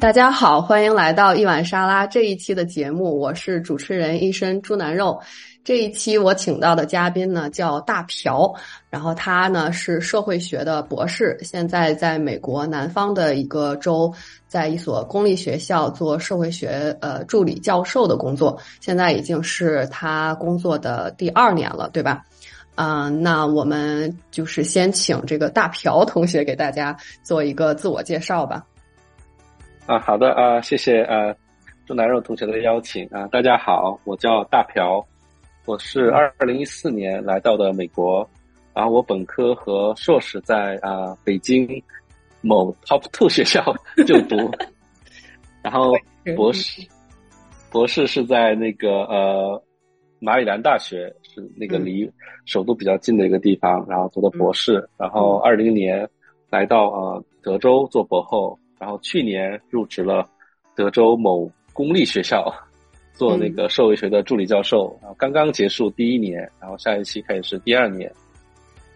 大家好，欢迎来到一碗沙拉这一期的节目，我是主持人一身猪腩肉。这一期我请到的嘉宾呢叫大朴，然后他呢是社会学的博士，现在在美国南方的一个州，在一所公立学校做社会学呃助理教授的工作，现在已经是他工作的第二年了，对吧？嗯，那我们就是先请这个大朴同学给大家做一个自我介绍吧。啊，好的啊，谢谢啊，钟南肉同学的邀请啊，大家好，我叫大朴，我是二零一四年来到的美国，然后我本科和硕士在啊北京某 top two 学校 就读，然后博士博士是在那个呃马里兰大学，是那个离首都比较近的一个地方，然后读的博士，然后二零年来到呃德州做博后。然后去年入职了德州某公立学校，做那个社会学的助理教授。然后刚刚结束第一年，然后下一期开始是第二年。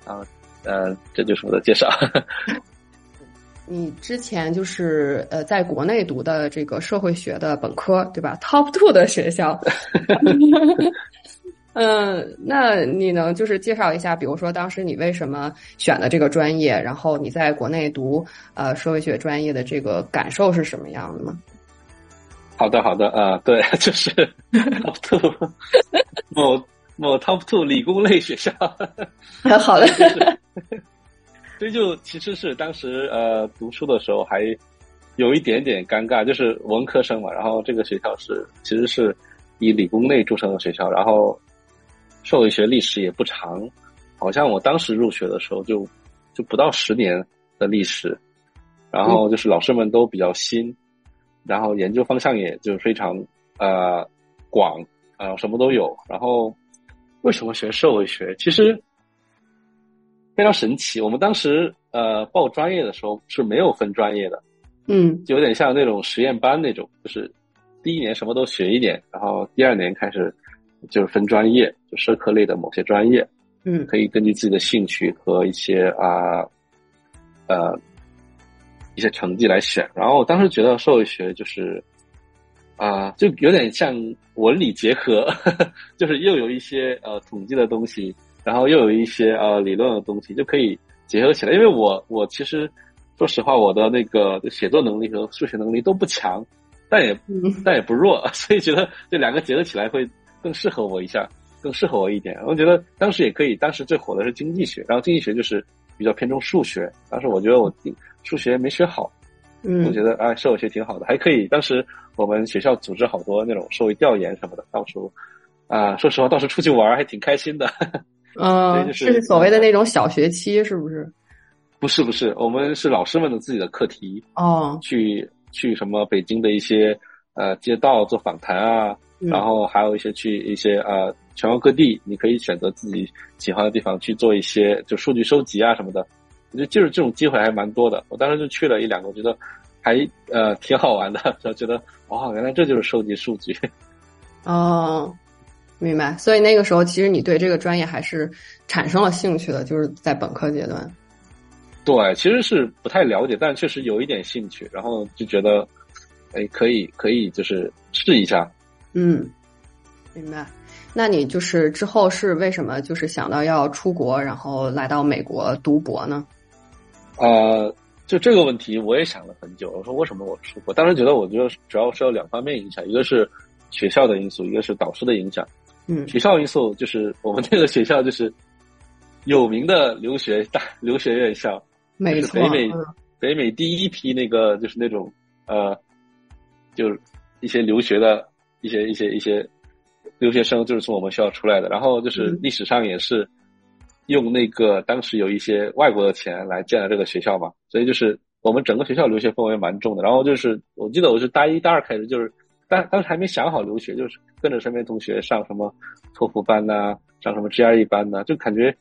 啊，呃，这就是我的介绍。你之前就是呃，在国内读的这个社会学的本科，对吧？Top two 的学校。嗯，那你能就是介绍一下，比如说当时你为什么选的这个专业，然后你在国内读呃社会学专业的这个感受是什么样的吗？好的，好的，啊，对，就是 top two 某某 top two 理工类学校。好的，所以就其实是当时呃读书的时候还有一点点尴尬，就是文科生嘛，然后这个学校是其实是以理工类著称的学校，然后。社会学历史也不长，好像我当时入学的时候就就不到十年的历史，然后就是老师们都比较新，然后研究方向也就非常呃广啊什么都有。然后为什么学社会学？其实非常神奇。我们当时呃报专业的时候是没有分专业的，嗯，就有点像那种实验班那种，就是第一年什么都学一点，然后第二年开始。就是分专业，就社科类的某些专业，嗯，可以根据自己的兴趣和一些啊，呃，一些成绩来选。然后我当时觉得社会学就是啊，就有点像文理结合，就是又有一些呃统计的东西，然后又有一些呃理论的东西，就可以结合起来。因为我我其实说实话，我的那个写作能力和数学能力都不强，但也但也不弱，所以觉得这两个结合起来会。更适合我一下，更适合我一点。我觉得当时也可以，当时最火的是经济学，然后经济学就是比较偏重数学。当时我觉得我数学没学好，嗯，我觉得啊，社会学挺好的，还可以。当时我们学校组织好多那种社会调研什么的，到处啊，说实话，到时出去玩还挺开心的。嗯，是所谓的那种小学期，是不是？不是不是，我们是老师们的自己的课题哦，去去什么北京的一些呃街道做访谈啊。然后还有一些去一些呃全国各地，你可以选择自己喜欢的地方去做一些就数据收集啊什么的，我觉得就是这种机会还蛮多的。我当时就去了一两个，我觉得还呃挺好玩的，就觉得哇，原来这就是收集数据。哦，明白。所以那个时候其实你对这个专业还是产生了兴趣的，就是在本科阶段。对，其实是不太了解，但确实有一点兴趣，然后就觉得哎可以可以就是试一下。嗯，明白。那你就是之后是为什么就是想到要出国，然后来到美国读博呢？呃，就这个问题我也想了很久。我说为什么我出国？当时觉得我觉得主要是有两方面影响，一个是学校的因素，一个是导师的影响。嗯，学校因素就是我们这个学校就是有名的留学大留学院校，没错，北美北美第一批那个就是那种呃，就是一些留学的。一些一些一些留学生就是从我们学校出来的，然后就是历史上也是用那个当时有一些外国的钱来建了这个学校嘛，所以就是我们整个学校留学氛围蛮重的。然后就是我记得我是大一大二开始就是当当时还没想好留学，就是跟着身边同学上什么托福班呐，上什么 GRE 班呐，就感觉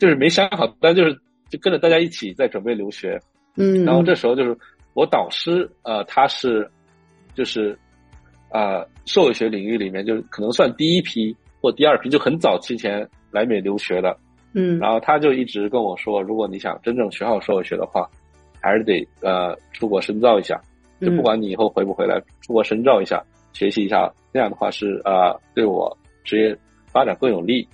就是没想好，但就是就跟着大家一起在准备留学。嗯，然后这时候就是我导师呃他是就是。啊，社会学领域里面就可能算第一批或第二批，就很早期前来美留学的。嗯，然后他就一直跟我说，如果你想真正学好社会学的话，还是得呃出国深造一下。就不管你以后回不回来，出国深造一下，学习一下，那样的话是啊，对我职业发展更有利。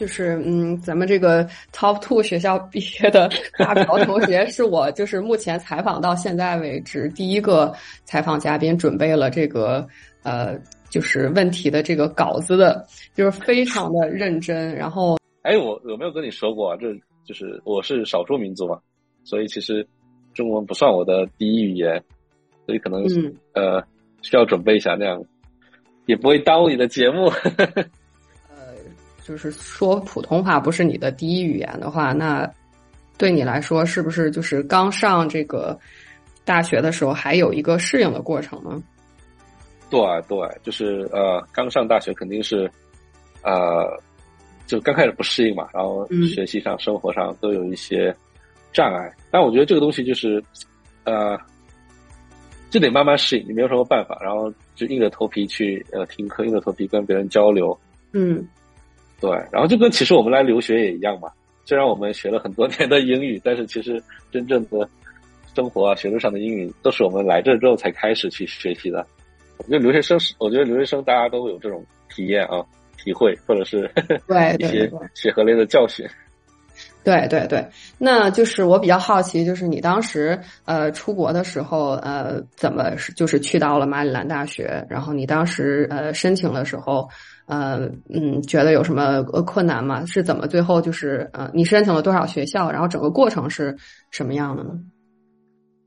就是嗯，咱们这个 top two 学校毕业的大朴同学，是我就是目前采访到现在为止第一个采访嘉宾，准备了这个呃，就是问题的这个稿子的，就是非常的认真。然后，哎，我有没有跟你说过啊，这就是我是少数民族嘛，所以其实中文不算我的第一语言，所以可能呃需要准备一下，那样也不会耽误你的节目。就是说普通话不是你的第一语言的话，那对你来说是不是就是刚上这个大学的时候还有一个适应的过程呢？对对，就是呃，刚上大学肯定是呃，就刚开始不适应嘛，然后学习上、生活上都有一些障碍。但我觉得这个东西就是呃，就得慢慢适应，你没有什么办法，然后就硬着头皮去呃听课，硬着头皮跟别人交流。嗯。对，然后就跟其实我们来留学也一样嘛。虽然我们学了很多年的英语，但是其实真正的生活啊、学术上的英语，都是我们来这之后才开始去学习的。我觉得留学生，我觉得留学生大家都有这种体验啊、体会，或者是 对一些血和泪的教训。对对对，那就是我比较好奇，就是你当时呃出国的时候呃怎么就是去到了马里兰大学，然后你当时呃申请的时候。呃嗯，觉得有什么困难吗？是怎么最后就是呃，你申请了多少学校？然后整个过程是什么样的呢？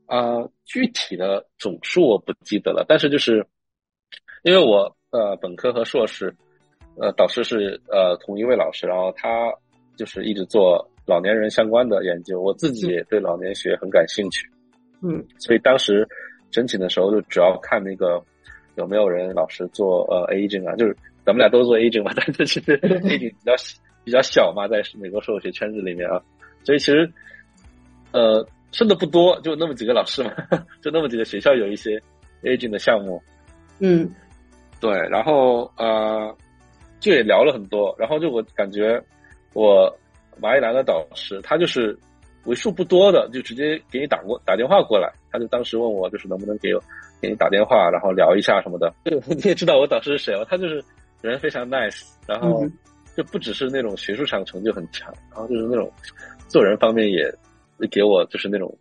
呃，具体的总数我不记得了，但是就是因为我呃本科和硕士呃导师是呃同一位老师，然后他就是一直做老年人相关的研究，我自己也对老年学很感兴趣，嗯，所以当时申请的时候就主要看那个有没有人老师做呃 aging 啊，就是。咱们俩都做 aging 嘛，但是其实 aging 比较比较小嘛，在美国社会学圈子里面啊，所以其实呃剩的不多，就那么几个老师嘛，就那么几个学校有一些 aging 的项目，嗯，对，然后呃就也聊了很多，然后就我感觉我马一兰的导师他就是为数不多的，就直接给你打过打电话过来，他就当时问我就是能不能给给你打电话，然后聊一下什么的，你也知道我导师是谁了，他就是。人非常 nice，然后就不只是那种学术上成就很强，然后就是那种做人方面也给我就是那种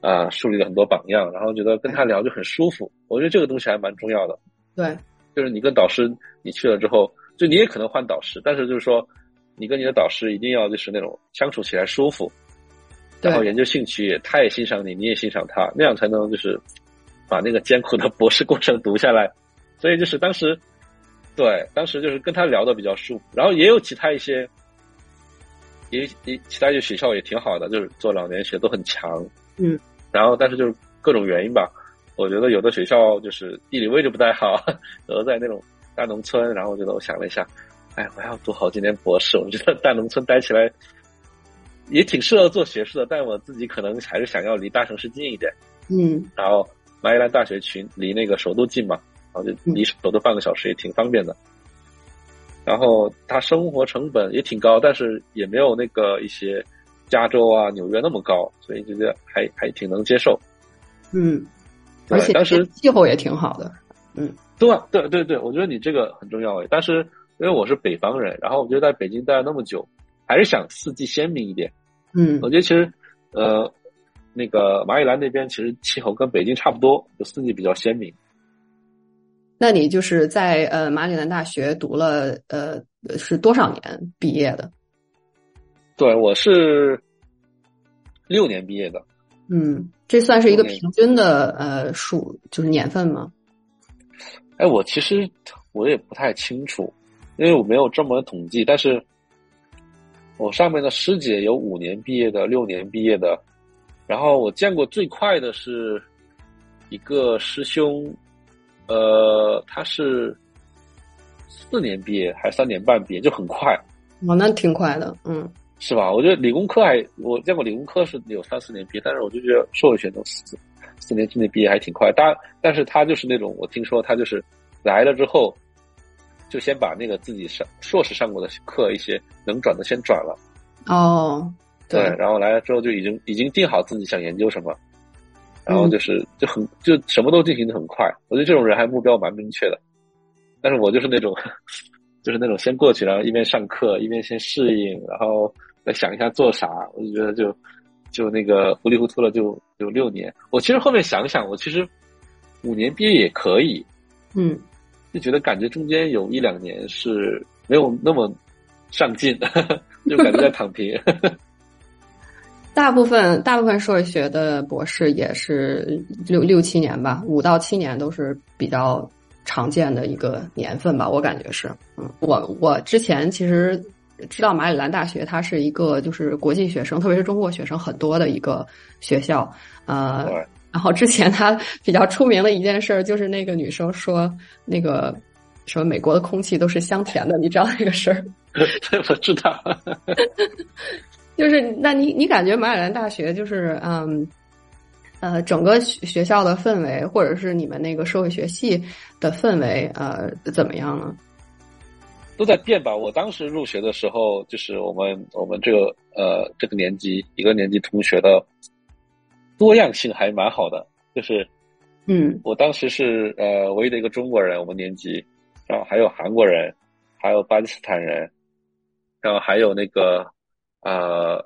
啊树立了很多榜样，然后觉得跟他聊就很舒服。我觉得这个东西还蛮重要的。对，就是你跟导师你去了之后，就你也可能换导师，但是就是说你跟你的导师一定要就是那种相处起来舒服，然后研究兴趣也他也欣赏你，你也欣赏他，那样才能就是把那个艰苦的博士过程读下来。所以就是当时。对，当时就是跟他聊的比较舒服，然后也有其他一些，也也其他一些学校也挺好的，就是做老年学都很强，嗯，然后但是就是各种原因吧，我觉得有的学校就是地理位置不太好，有的在那种大农村，然后我觉得我想了一下，哎，我要读好几年博士，我觉得在农村待起来也挺适合做学术的，但我自己可能还是想要离大城市近一点，嗯，然后马里兰大学群离那个首都近嘛。然后就离首都半个小时也挺方便的，然后它生活成本也挺高，但是也没有那个一些加州啊、纽约那么高，所以觉得还还挺能接受。嗯，而且当时气候也挺好的。嗯，对对对对，我觉得你这个很重要诶。但是因为我是北方人，然后我觉得在北京待了那么久，还是想四季鲜明一点。嗯，我觉得其实呃，那个马里兰那边其实气候跟北京差不多，就四季比较鲜明。那你就是在呃马里兰大学读了呃是多少年毕业的？对，我是六年毕业的。嗯，这算是一个平均的呃数，就是年份吗？哎，我其实我也不太清楚，因为我没有专门统计。但是，我上面的师姐有五年毕业的，六年毕业的，然后我见过最快的是一个师兄。呃，他是四年毕业还是三年半毕业，就很快。哦，那挺快的，嗯，是吧？我觉得理工科还我见过理工科是有三四年毕业，但是我就觉得社会学都四四年之内毕业还挺快。但但是他就是那种，我听说他就是来了之后，就先把那个自己上硕士上过的课一些能转的先转了。哦，对，然后来了之后就已经已经定好自己想研究什么。然后就是就很就什么都进行的很快。我觉得这种人还目标蛮明确的，但是我就是那种，就是那种先过去，然后一边上课一边先适应，然后再想一下做啥。我就觉得就就那个糊里糊涂了，就就六年。我其实后面想想，我其实五年毕业也可以，嗯，就觉得感觉中间有一两年是没有那么上进，就感觉在躺平。大部分大部分社会学的博士也是六六七年吧，五到七年都是比较常见的一个年份吧，我感觉是。嗯，我我之前其实知道马里兰大学，它是一个就是国际学生，特别是中国学生很多的一个学校。呃，然后之前他比较出名的一件事就是那个女生说那个什么美国的空气都是香甜的，你知道那个事儿？对，我知道。就是，那你你感觉马里兰大学就是嗯，呃，整个学校的氛围，或者是你们那个社会学系的氛围，呃，怎么样呢？都在变吧。我当时入学的时候，就是我们我们这个呃这个年级一个年级同学的多样性还蛮好的。就是，嗯，我当时是呃唯一的一个中国人，我们年级，然后还有韩国人，还有巴基斯坦人，然后还有那个。呃，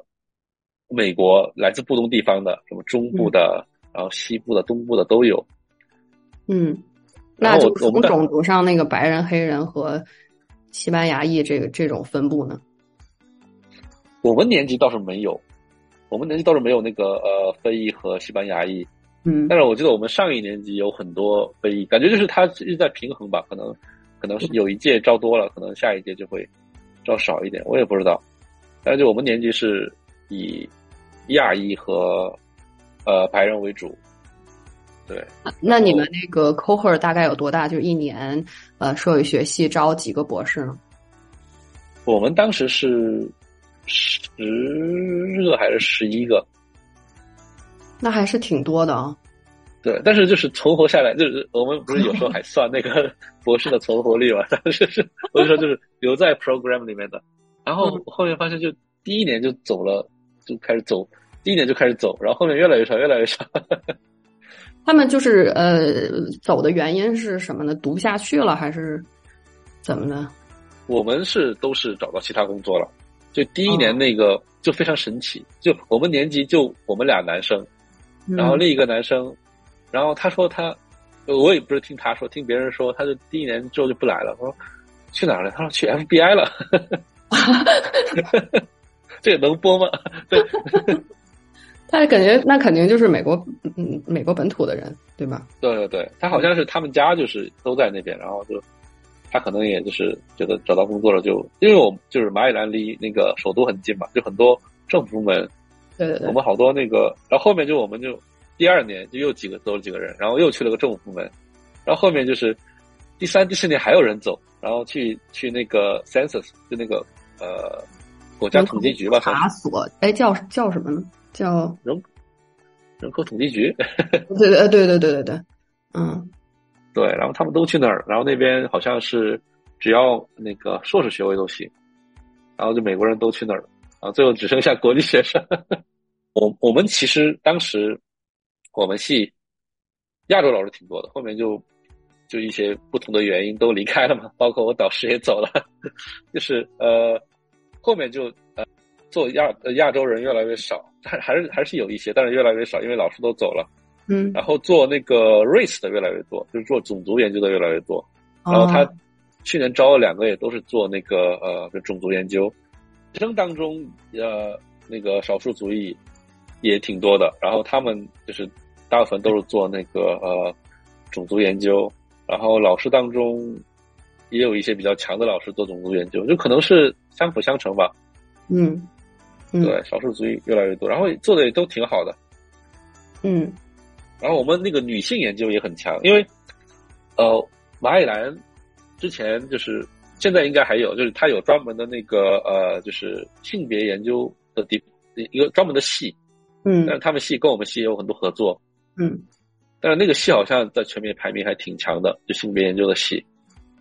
美国来自不同地方的，什么中部的，然后西部的、东部的都有。嗯，那就从种族上，那个白人、黑人和西班牙裔这个这种分布呢？我们年级倒是没有，我们年级倒是没有那个呃非裔和西班牙裔。嗯，但是我记得我们上一年级有很多非裔，感觉就是他一直在平衡吧？可能可能是有一届招多了，可能下一届就会招少一点，我也不知道。而且我们年级是以亚裔和呃白人为主，对。那你们那个 cohort 大概有多大？就是一年呃社会学系招几个博士呢？我们当时是十个还是十一个？那还是挺多的啊。对，但是就是存活下来，就是我们不是有时候还算那个博士的存活率嘛？但是是我就说就是留在 program 里面的。然后后面发现，就第一年就走了，就开始走，第一年就开始走，然后后面越来越少，越来越少。他们就是呃，走的原因是什么呢？读不下去了，还是怎么呢？我们是都是找到其他工作了。就第一年那个就非常神奇，就我们年级就我们俩男生，然后另一个男生，然后他说他，我也不是听他说，听别人说，他就第一年之后就不来了。我说去哪儿了？他说去 FBI 了。这个能播吗？对，他感觉那肯定就是美国，嗯，美国本土的人，对吧？对对对，他好像是他们家就是都在那边，然后就他可能也就是觉得找到工作了，就因为我就是马里兰离那个首都很近嘛，就很多政府部门，对对对，我们好多那个，然后后面就我们就第二年就又几个走了几个人，然后又去了个政府部门，然后后面就是第三、第四年还有人走，然后去去那个 census 就那个。呃，国家统计局吧，查所，哎，叫叫什么呢？叫人人口统计局。对对对对对对对，嗯，对，然后他们都去那儿，然后那边好像是只要那个硕士学位都行，然后就美国人都去那儿，然后最后只剩下国际学生。我我们其实当时我们系亚洲老师挺多的，后面就。就一些不同的原因都离开了嘛，包括我导师也走了，就是呃，后面就呃做亚亚洲人越来越少，还还是还是有一些，但是越来越少，因为老师都走了。嗯。然后做那个 race 的越来越多，就是做种族研究的越来越多。然后他去年招了两个，也都是做那个呃种族研究。学生当中呃那个少数族裔也挺多的，然后他们就是大部分都是做那个呃种族研究。然后老师当中，也有一些比较强的老师做种族研究，就可能是相辅相成吧。嗯，对，少数族裔越来越多，然后做的也都挺好的。嗯，然后我们那个女性研究也很强，因为呃，马里兰之前就是现在应该还有，就是他有专门的那个呃，就是性别研究的地一个专门的系。嗯，但是他们系跟我们系也有很多合作。嗯。但是那个系好像在全面排名还挺强的，就性别研究的系。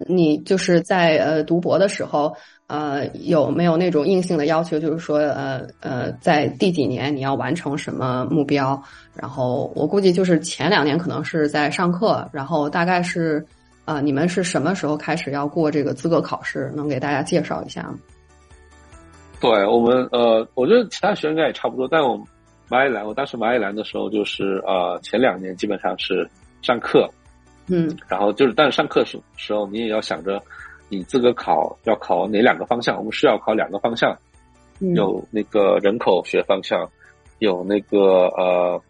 你就是在呃读博的时候，呃，有没有那种硬性的要求？就是说，呃呃，在第几年你要完成什么目标？然后我估计就是前两年可能是在上课，然后大概是啊，你们是什么时候开始要过这个资格考试？能给大家介绍一下吗？对我们呃，我觉得其他学生应该也差不多，但我马里兰，我当时马里兰的时候就是呃，前两年基本上是上课，嗯，然后就是但是上课时时候你也要想着。你资格考要考哪两个方向？我们是要考两个方向，有那个人口学方向，有那个呃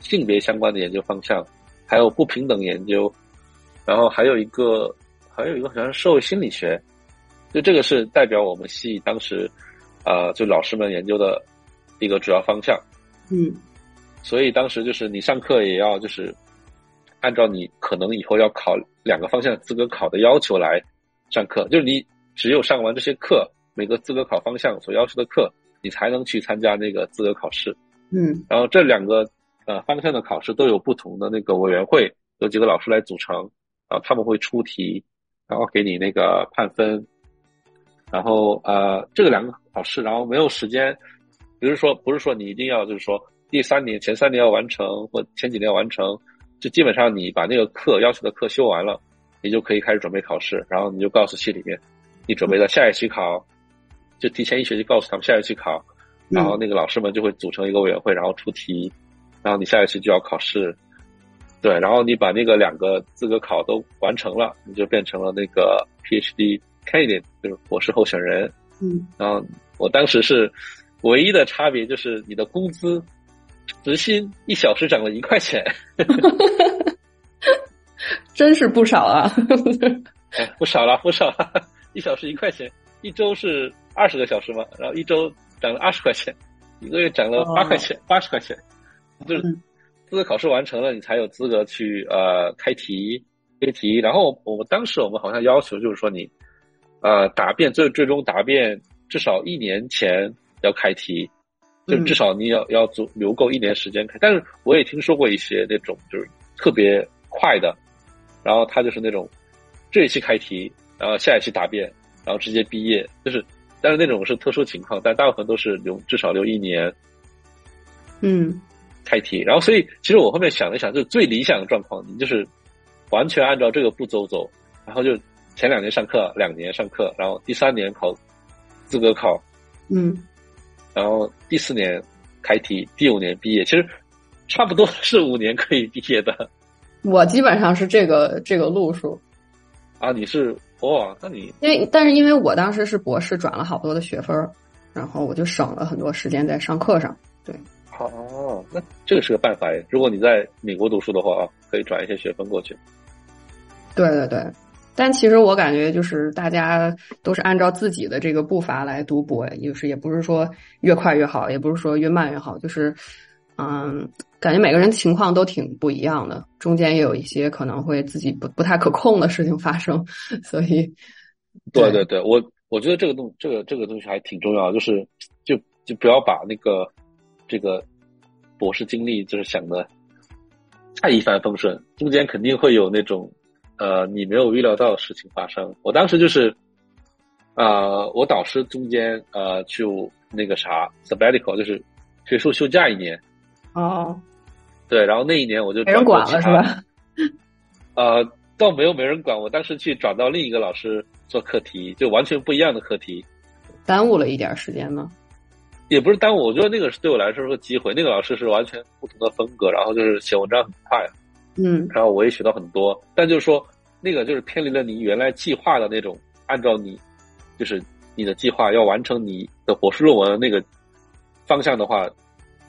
性别相关的研究方向，还有不平等研究，然后还有一个还有一个好像是社会心理学，就这个是代表我们系当时呃就老师们研究的一个主要方向。嗯，所以当时就是你上课也要就是按照你可能以后要考两个方向资格考的要求来。上课就是你只有上完这些课，每个资格考方向所要求的课，你才能去参加那个资格考试。嗯，然后这两个呃方向的考试都有不同的那个委员会，有几个老师来组成，然后他们会出题，然后给你那个判分。然后呃这个两个考试，然后没有时间，比如说不是说你一定要就是说第三年前三年要完成或前几年要完成，就基本上你把那个课要求的课修完了。你就可以开始准备考试，然后你就告诉系里面，你准备在下学期考，就提前一学期告诉他们下学期考，然后那个老师们就会组成一个委员会，然后出题，然后你下学期就要考试，对，然后你把那个两个资格考都完成了，你就变成了那个 PhD candidate，就是博士候选人。嗯，然后我当时是唯一的差别就是你的工资时薪一小时涨了一块钱。真是不少啊！哎，不少了，不少了，一小时一块钱，一周是二十个小时嘛，然后一周涨了二十块钱，一个月涨了八块钱，八十块钱，就是资格考试完成了，你才有资格去呃开题开题。然后我们当时我们好像要求就是说你呃答辩最最终答辩至少一年前要开题，就至少你要要足留够一年时间开。但是我也听说过一些那种就是特别快的。然后他就是那种，这一期开题，然后下一期答辩，然后直接毕业，就是，但是那种是特殊情况，但大部分都是留至少留一年，嗯，开题。然后所以其实我后面想了想，就最理想的状况，你就是完全按照这个步骤走，然后就前两年上课，两年上课，然后第三年考资格考，嗯，然后第四年开题，第五年毕业，其实差不多是五年可以毕业的。我基本上是这个这个路数，啊，你是哦？那你因为但是因为我当时是博士，转了好多的学分然后我就省了很多时间在上课上。对，哦，那这个是个办法如果你在美国读书的话啊，可以转一些学分过去。对对对，但其实我感觉就是大家都是按照自己的这个步伐来读博，就是也不是说越快越好，也不是说越慢越好，就是嗯。感觉每个人情况都挺不一样的，中间也有一些可能会自己不不太可控的事情发生，所以，对对对，我我觉得这个东这个这个东西还挺重要，就是就就不要把那个这个博士经历就是想的太一帆风顺，中间肯定会有那种呃你没有预料到的事情发生。我当时就是啊，我导师中间呃就那个啥 sabbatical，就是学术休假一年哦。对，然后那一年我就没人管了，是吧？呃，倒没有没人管，我当时去转到另一个老师做课题，就完全不一样的课题，耽误了一点时间吗？也不是耽误，我觉得那个是对我来说是个机会。那个老师是完全不同的风格，然后就是写文章很快，嗯，然后我也学到很多。但就是说，那个就是偏离了你原来计划的那种，按照你就是你的计划要完成你的博士论文的那个方向的话。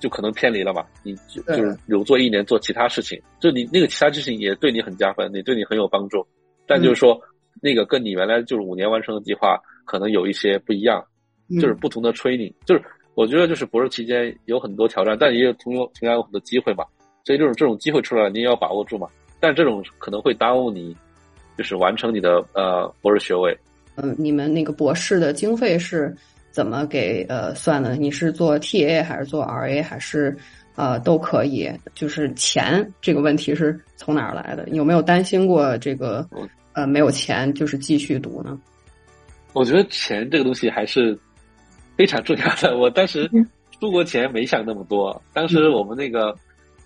就可能偏离了嘛，你就就是留做一年做其他事情，就你那个其他事情也对你很加分，也对你很有帮助。但就是说，那个跟你原来就是五年完成的计划可能有一些不一样，就是不同的 training。就是我觉得就是博士期间有很多挑战，但也有同有同样有很多机会嘛。所以这种这种机会出来，你也要把握住嘛。但这种可能会耽误你，就是完成你的呃博士学位。嗯，你们那个博士的经费是？怎么给呃算呢？你是做 TA 还是做 RA 还是呃都可以？就是钱这个问题是从哪儿来的？有没有担心过这个呃没有钱就是继续读呢？我觉得钱这个东西还是非常重要的。我当时出国前没想那么多，当时我们那个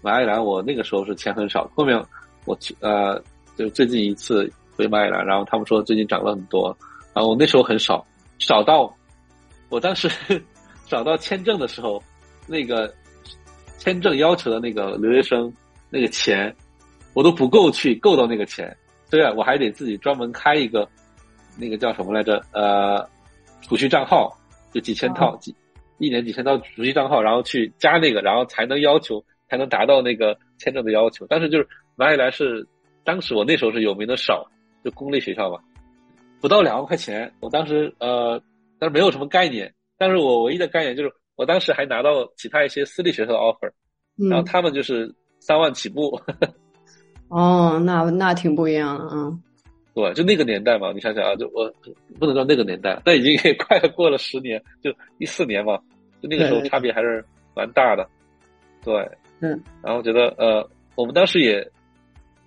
马里兰，我那个时候是钱很少。后面我去呃，就最近一次回马里兰，然后他们说最近涨了很多，然后我那时候很少，少到我当时 找到签证的时候，那个签证要求的那个留学生那个钱，我都不够去够到那个钱，对啊，我还得自己专门开一个。那个叫什么来着？呃，储蓄账号就几千套，几一年几千套储蓄账号，然后去加那个，然后才能要求，才能达到那个签证的要求。但是就是哪里来是当时我那时候是有名的少，就公立学校嘛，不到两万块钱。我当时呃，但是没有什么概念，但是我唯一的概念就是我当时还拿到其他一些私立学校的 offer，然后他们就是三万起步。哦，那那挺不一样的啊。对，就那个年代嘛，你想想啊，就我不能说那个年代，那已经也快过了十年，就一四年嘛，就那个时候差别还是蛮大的。对，嗯，然后觉得呃，我们当时也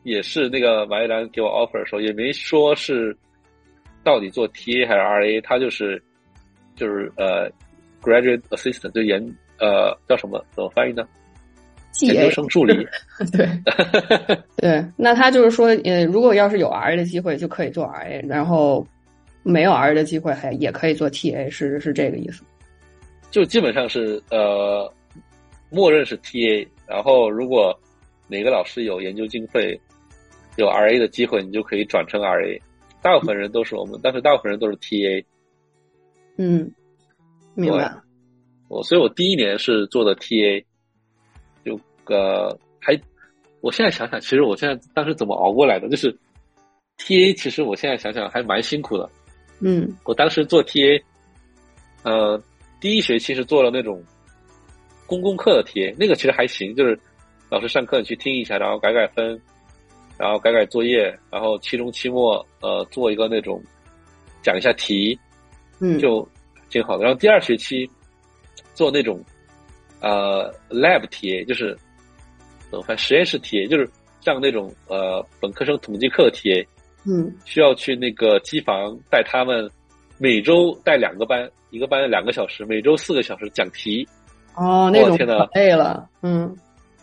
也是那个马一兰给我 offer 的时候，也没说是到底做 TA 还是 RA，他就是就是呃 graduate assistant 就研呃叫什么怎么翻译呢？研究生助理，对 对，那他就是说，呃，如果要是有 R A 的机会，就可以做 R A，然后没有 R A 的机会，还也可以做 T A，是是这个意思。就基本上是呃，默认是 T A，然后如果哪个老师有研究经费，有 R A 的机会，你就可以转成 R A。大部分人都是我们，但是大部分人都是 T A。嗯，明白。我所以，我第一年是做的 T A 就。个还，我现在想想，其实我现在当时怎么熬过来的？就是 T A，其实我现在想想还蛮辛苦的。嗯，我当时做 T A，呃，第一学期是做了那种公共课的 T A，那个其实还行，就是老师上课你去听一下，然后改改分，然后改改作业，然后期中期末呃做一个那种讲一下题，嗯，就挺好的。然后第二学期做那种呃 Lab T A，就是。等反正实验室 TA 就是像那种呃本科生统计课 TA，嗯，需要去那个机房带他们，每周带两个班，一个班两个小时，每周四个小时讲题。哦，那种累了，嗯，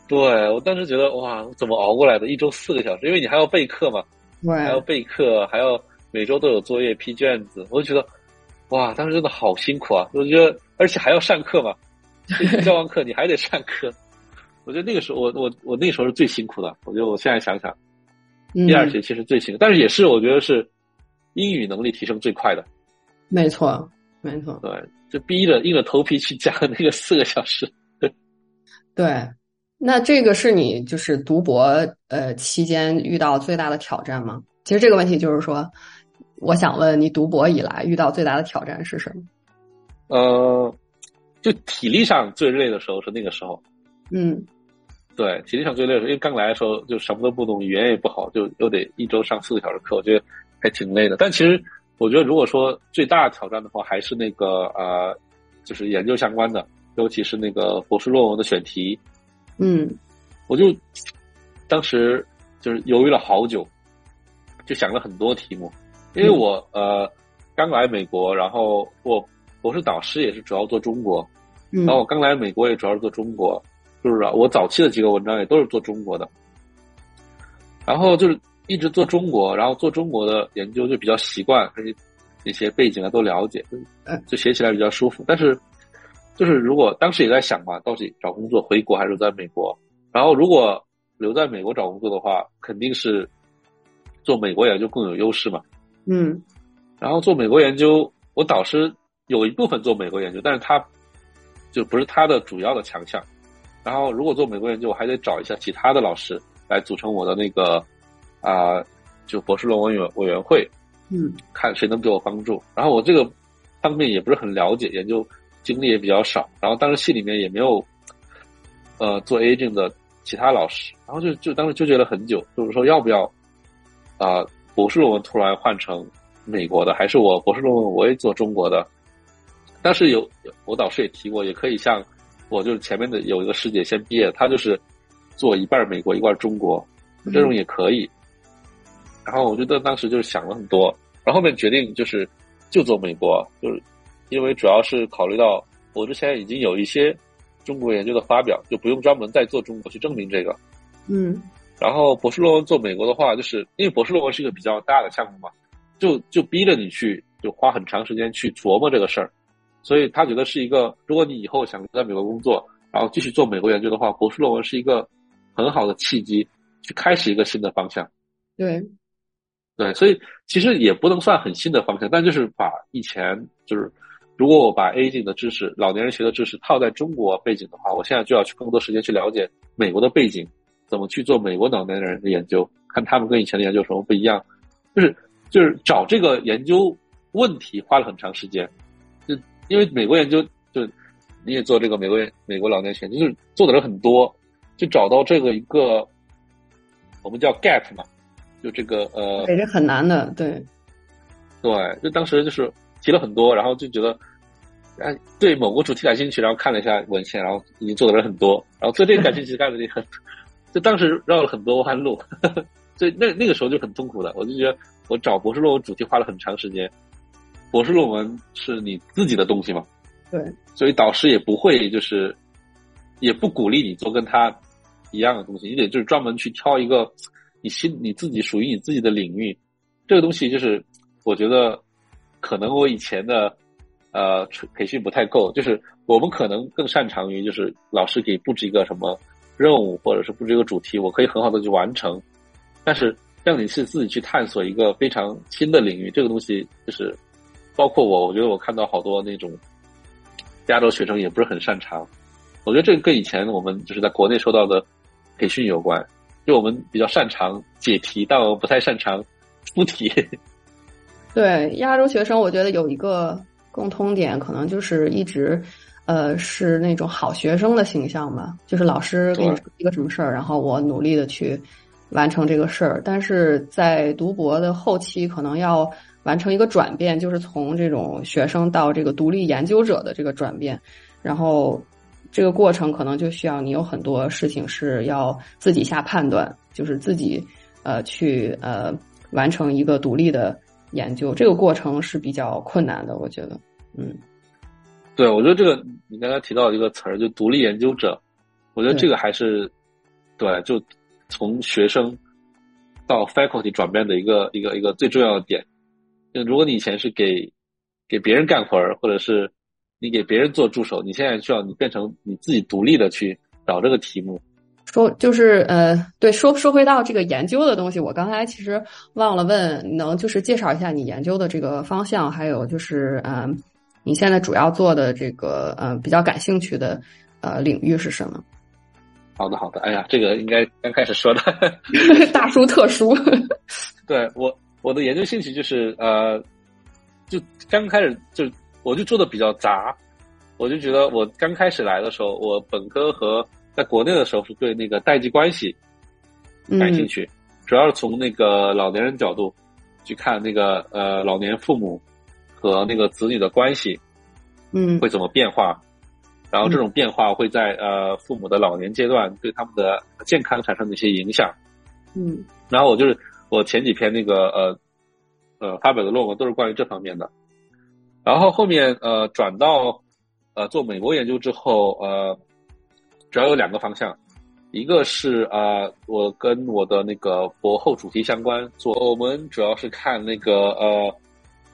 对我当时觉得哇，怎么熬过来的？一周四个小时，因为你还要备课嘛，还要备课，还要每周都有作业批卷子，我就觉得哇，当时真的好辛苦啊！我觉得而且还要上课嘛，教完课你还得上课。我觉得那个时候，我我我那时候是最辛苦的。我觉得我现在想想，第二学期是最辛苦，但是也是我觉得是英语能力提升最快的。没错，没错。对，就逼着硬着头皮去讲那个四个小时。对，那这个是你就是读博呃期间遇到最大的挑战吗？其实这个问题就是说，我想问你读博以来遇到最大的挑战是什么？呃，就体力上最累的时候是那个时候。嗯。对，体力上最累的时候，因为刚来的时候就什么都不懂，语言也不好，就又得一周上四个小时课，我觉得还挺累的。但其实我觉得，如果说最大的挑战的话，还是那个呃，就是研究相关的，尤其是那个博士论文的选题。嗯，我就当时就是犹豫了好久，就想了很多题目，因为我呃刚来美国，然后我我是导师也是主要做中国，然后我刚来美国也主要是做中国。就是啊，我早期的几个文章也都是做中国的，然后就是一直做中国，然后做中国的研究就比较习惯，而且那些背景啊都了解，嗯，就写起来比较舒服。但是，就是如果当时也在想嘛，到底找工作回国还是在美国？然后如果留在美国找工作的话，肯定是做美国研究更有优势嘛。嗯，然后做美国研究，我导师有一部分做美国研究，但是他就不是他的主要的强项。然后，如果做美国研究，我还得找一下其他的老师来组成我的那个啊，就博士论文委委员会，嗯，看谁能给我帮助。然后我这个方面也不是很了解，研究经历也比较少。然后当时系里面也没有呃做 A 证的其他老师，然后就就当时纠结了很久，就是说要不要啊博士论文突然换成美国的，还是我博士论文我也做中国的？但是有我导师也提过，也可以像。我就是前面的有一个师姐先毕业，她就是做一半美国一半中国，这种也可以。然后我觉得当时就是想了很多，然后后面决定就是就做美国，就是因为主要是考虑到我之前已经有一些中国研究的发表，就不用专门再做中国去证明这个。嗯，然后博士论文做美国的话，就是因为博士论文是一个比较大的项目嘛，就就逼着你去就花很长时间去琢磨这个事儿，所以他觉得是一个，如果你以后想在美国工作，然后继续做美国研究的话，博士论文是一个很好的契机，去开始一个新的方向。对。对，所以其实也不能算很新的方向，但就是把以前就是，如果我把 A 镜的知识、老年人学的知识套在中国背景的话，我现在就要去更多时间去了解美国的背景，怎么去做美国老年人的研究，看他们跟以前的研究有什么不一样，就是就是找这个研究问题花了很长时间，就因为美国研究就你也做这个美国美国老年学，就是做的人很多，就找到这个一个我们叫 gap 嘛。就这个呃，也是很难的，对，对，就当时就是提了很多，然后就觉得，哎，对某个主题感兴趣，然后看了一下文献，然后已经做的人很多，然后对这个感兴趣干的也很，就当时绕了很多弯路，所以那那个时候就很痛苦的，我就觉得我找博士论文主题花了很长时间，博士论文是你自己的东西嘛，对，所以导师也不会就是也不鼓励你做跟他一样的东西，你得就是专门去挑一个。你心你自己属于你自己的领域，这个东西就是我觉得可能我以前的呃培训不太够，就是我们可能更擅长于就是老师给布置一个什么任务或者是布置一个主题，我可以很好的去完成。但是让你去自己去探索一个非常新的领域，这个东西就是包括我，我觉得我看到好多那种亚洲学生也不是很擅长。我觉得这跟以前我们就是在国内受到的培训有关。就我们比较擅长解题，但我不太擅长出题。对亚洲学生，我觉得有一个共通点，可能就是一直呃是那种好学生的形象嘛。就是老师给你一个什么事儿，然后我努力的去完成这个事儿。但是在读博的后期，可能要完成一个转变，就是从这种学生到这个独立研究者的这个转变，然后。这个过程可能就需要你有很多事情是要自己下判断，就是自己呃去呃完成一个独立的研究，这个过程是比较困难的，我觉得，嗯，对，我觉得这个你刚才提到一个词儿，就独立研究者，我觉得这个还是对，就从学生到 faculty 转变的一个一个一个最重要的点。就如果你以前是给给别人干活儿，或者是你给别人做助手，你现在需要你变成你自己独立的去找这个题目。说就是呃，对，说说回到这个研究的东西，我刚才其实忘了问，能就是介绍一下你研究的这个方向，还有就是嗯，你现在主要做的这个呃比较感兴趣的呃领域是什么？好的，好的。哎呀，这个应该刚开始说的 大书特书。对我我的研究兴趣就是呃，就刚开始就。我就做的比较杂，我就觉得我刚开始来的时候，我本科和在国内的时候是对那个代际关系感兴趣，主要是从那个老年人角度去看那个呃老年父母和那个子女的关系，嗯，会怎么变化，然后这种变化会在呃父母的老年阶段对他们的健康产生的一些影响，嗯，然后我就是我前几篇那个呃呃发表的论文都是关于这方面的。然后后面呃转到呃做美国研究之后呃主要有两个方向，一个是呃我跟我的那个博后主题相关，做我们主要是看那个呃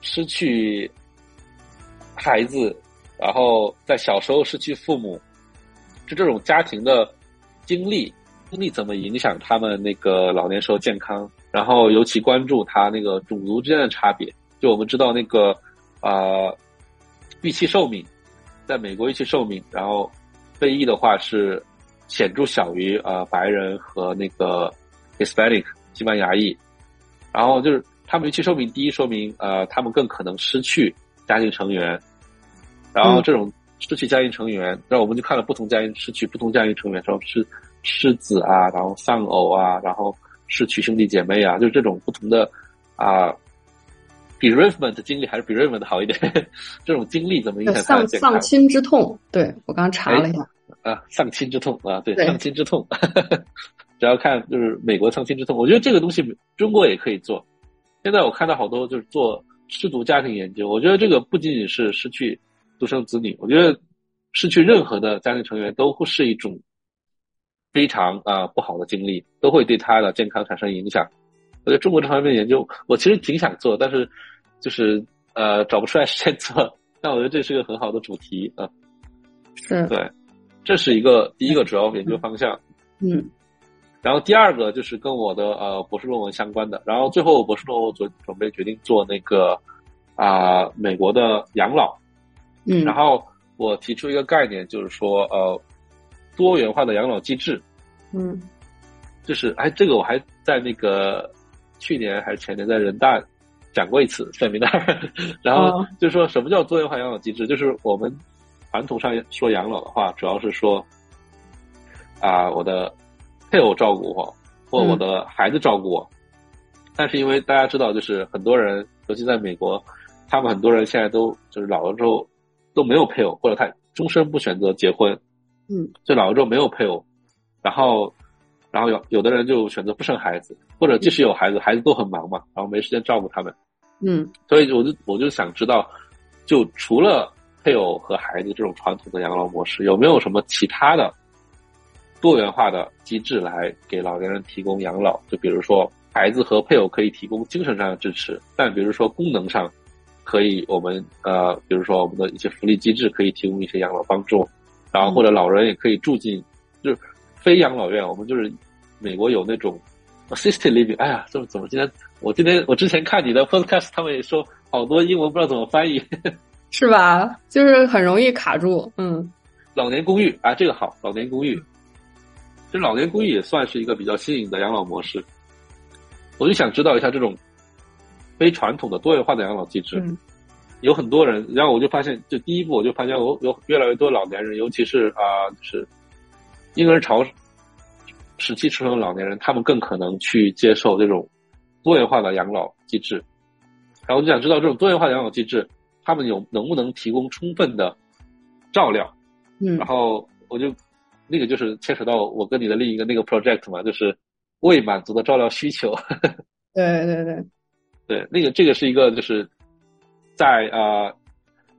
失去孩子，然后在小时候失去父母，就这种家庭的经历经历怎么影响他们那个老年时候健康，然后尤其关注他那个种族之间的差别，就我们知道那个。啊，预期寿命，在美国预期寿命，然后非裔的话是显著小于呃白人和那个 Hispanic 西班牙裔，然后就是他们预期寿命低，说明呃他们更可能失去家庭成员，然后这种失去家庭成员，那我们就看了不同家庭失去不同家庭成员，说是失子啊，然后丧偶啊，然后失去兄弟姐妹啊，就是这种不同的啊。bereavement 经历还是 bereavement 好一点？这种经历怎么影响丧丧亲之痛？对我刚查了一下啊，丧亲之痛啊，对，丧亲之痛，只要看就是美国丧亲之痛。我觉得这个东西中国也可以做。现在我看到好多就是做失独家庭研究，我觉得这个不仅仅是失去独生子女，我觉得失去任何的家庭成员都会是一种非常啊不好的经历，都会对他的健康产生影响。我觉得中国这方面研究，我其实挺想做，但是就是呃找不出来时间做。但我觉得这是个很好的主题啊。是。对，这是一个第一个主要研究方向。嗯。然后第二个就是跟我的呃博士论文相关的，然后最后博士论文准准备决定做那个啊美国的养老，嗯，然后我提出一个概念，就是说呃多元化的养老机制，嗯，就是哎这个我还在那个去年还是前年在人大讲过一次在米那儿，然后就是说什么叫多元化养老机制，就是我们传统上说养老的话，主要是说啊我的。配偶照顾我，或我的孩子照顾我，但是因为大家知道，就是很多人，尤其在美国，他们很多人现在都就是老了之后都没有配偶，或者他终身不选择结婚，嗯，就老了之后没有配偶，然后，然后有有的人就选择不生孩子，或者即使有孩子，孩子都很忙嘛，然后没时间照顾他们，嗯，所以我就我就想知道，就除了配偶和孩子这种传统的养老模式，有没有什么其他的？多元化的机制来给老年人提供养老，就比如说孩子和配偶可以提供精神上的支持，但比如说功能上，可以我们呃，比如说我们的一些福利机制可以提供一些养老帮助，然后或者老人也可以住进就是非养老院，我们就是美国有那种 assisted living，哎呀，怎么怎么今天我今天我之前看你的 podcast，他们也说好多英文不知道怎么翻译，是吧？就是很容易卡住，嗯，老年公寓啊，这个好，老年公寓。其实老年公寓也算是一个比较新颖的养老模式，我就想知道一下这种非传统的多元化的养老机制，有很多人，然后我就发现，就第一步我就发现，我有越来越多老年人，尤其是啊，就是婴儿潮时期出生的老年人，他们更可能去接受这种多元化的养老机制，然后我就想知道这种多元化的养老机制，他们有能不能提供充分的照料，嗯，然后我就。那个就是牵扯到我跟你的另一个那个 project 嘛，就是未满足的照料需求。对 对对，对，那个这个是一个就是在呃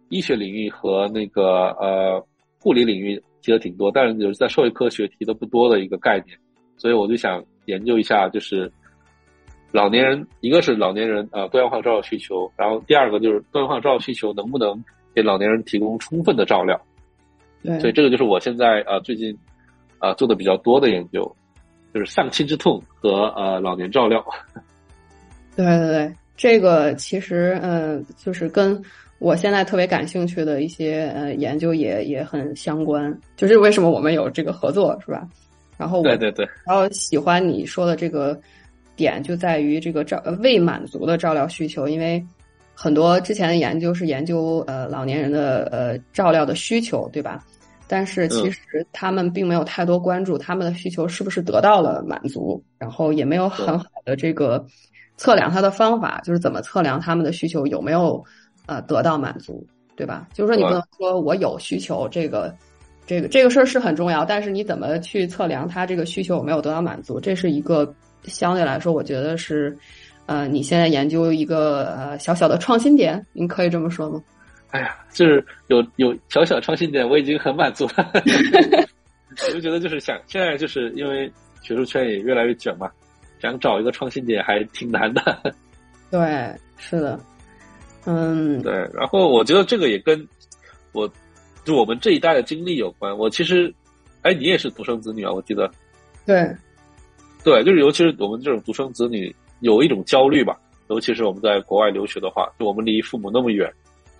医学领域和那个呃护理领域提的挺多，但是就是在社会科学提的不多的一个概念，所以我就想研究一下，就是老年人，一个是老年人呃多样化照料需求，然后第二个就是多样化照料需求能不能给老年人提供充分的照料。所以这个就是我现在呃最近呃做的比较多的研究，就是丧亲之痛和呃老年照料。对对对，这个其实呃就是跟我现在特别感兴趣的一些呃研究也也很相关，就是为什么我们有这个合作是吧？然后我对对对，然后喜欢你说的这个点就在于这个照未满足的照料需求，因为。很多之前的研究是研究呃老年人的呃照料的需求，对吧？但是其实他们并没有太多关注他们的需求是不是得到了满足，然后也没有很好的这个测量它的方法，就是怎么测量他们的需求有没有呃得到满足，对吧？就是说你不能说我有需求，这个这个这个事儿是很重要，但是你怎么去测量他这个需求有没有得到满足，这是一个相对来说我觉得是。呃，你现在研究一个呃小小的创新点，您可以这么说吗？哎呀，就是有有小小创新点，我已经很满足了。我就觉得就是想现在就是因为学术圈也越来越卷嘛，想找一个创新点还挺难的。对，是的，嗯，对。然后我觉得这个也跟我就我们这一代的经历有关。我其实，哎，你也是独生子女啊？我记得。对，对，就是尤其是我们这种独生子女。有一种焦虑吧，尤其是我们在国外留学的话，就我们离父母那么远，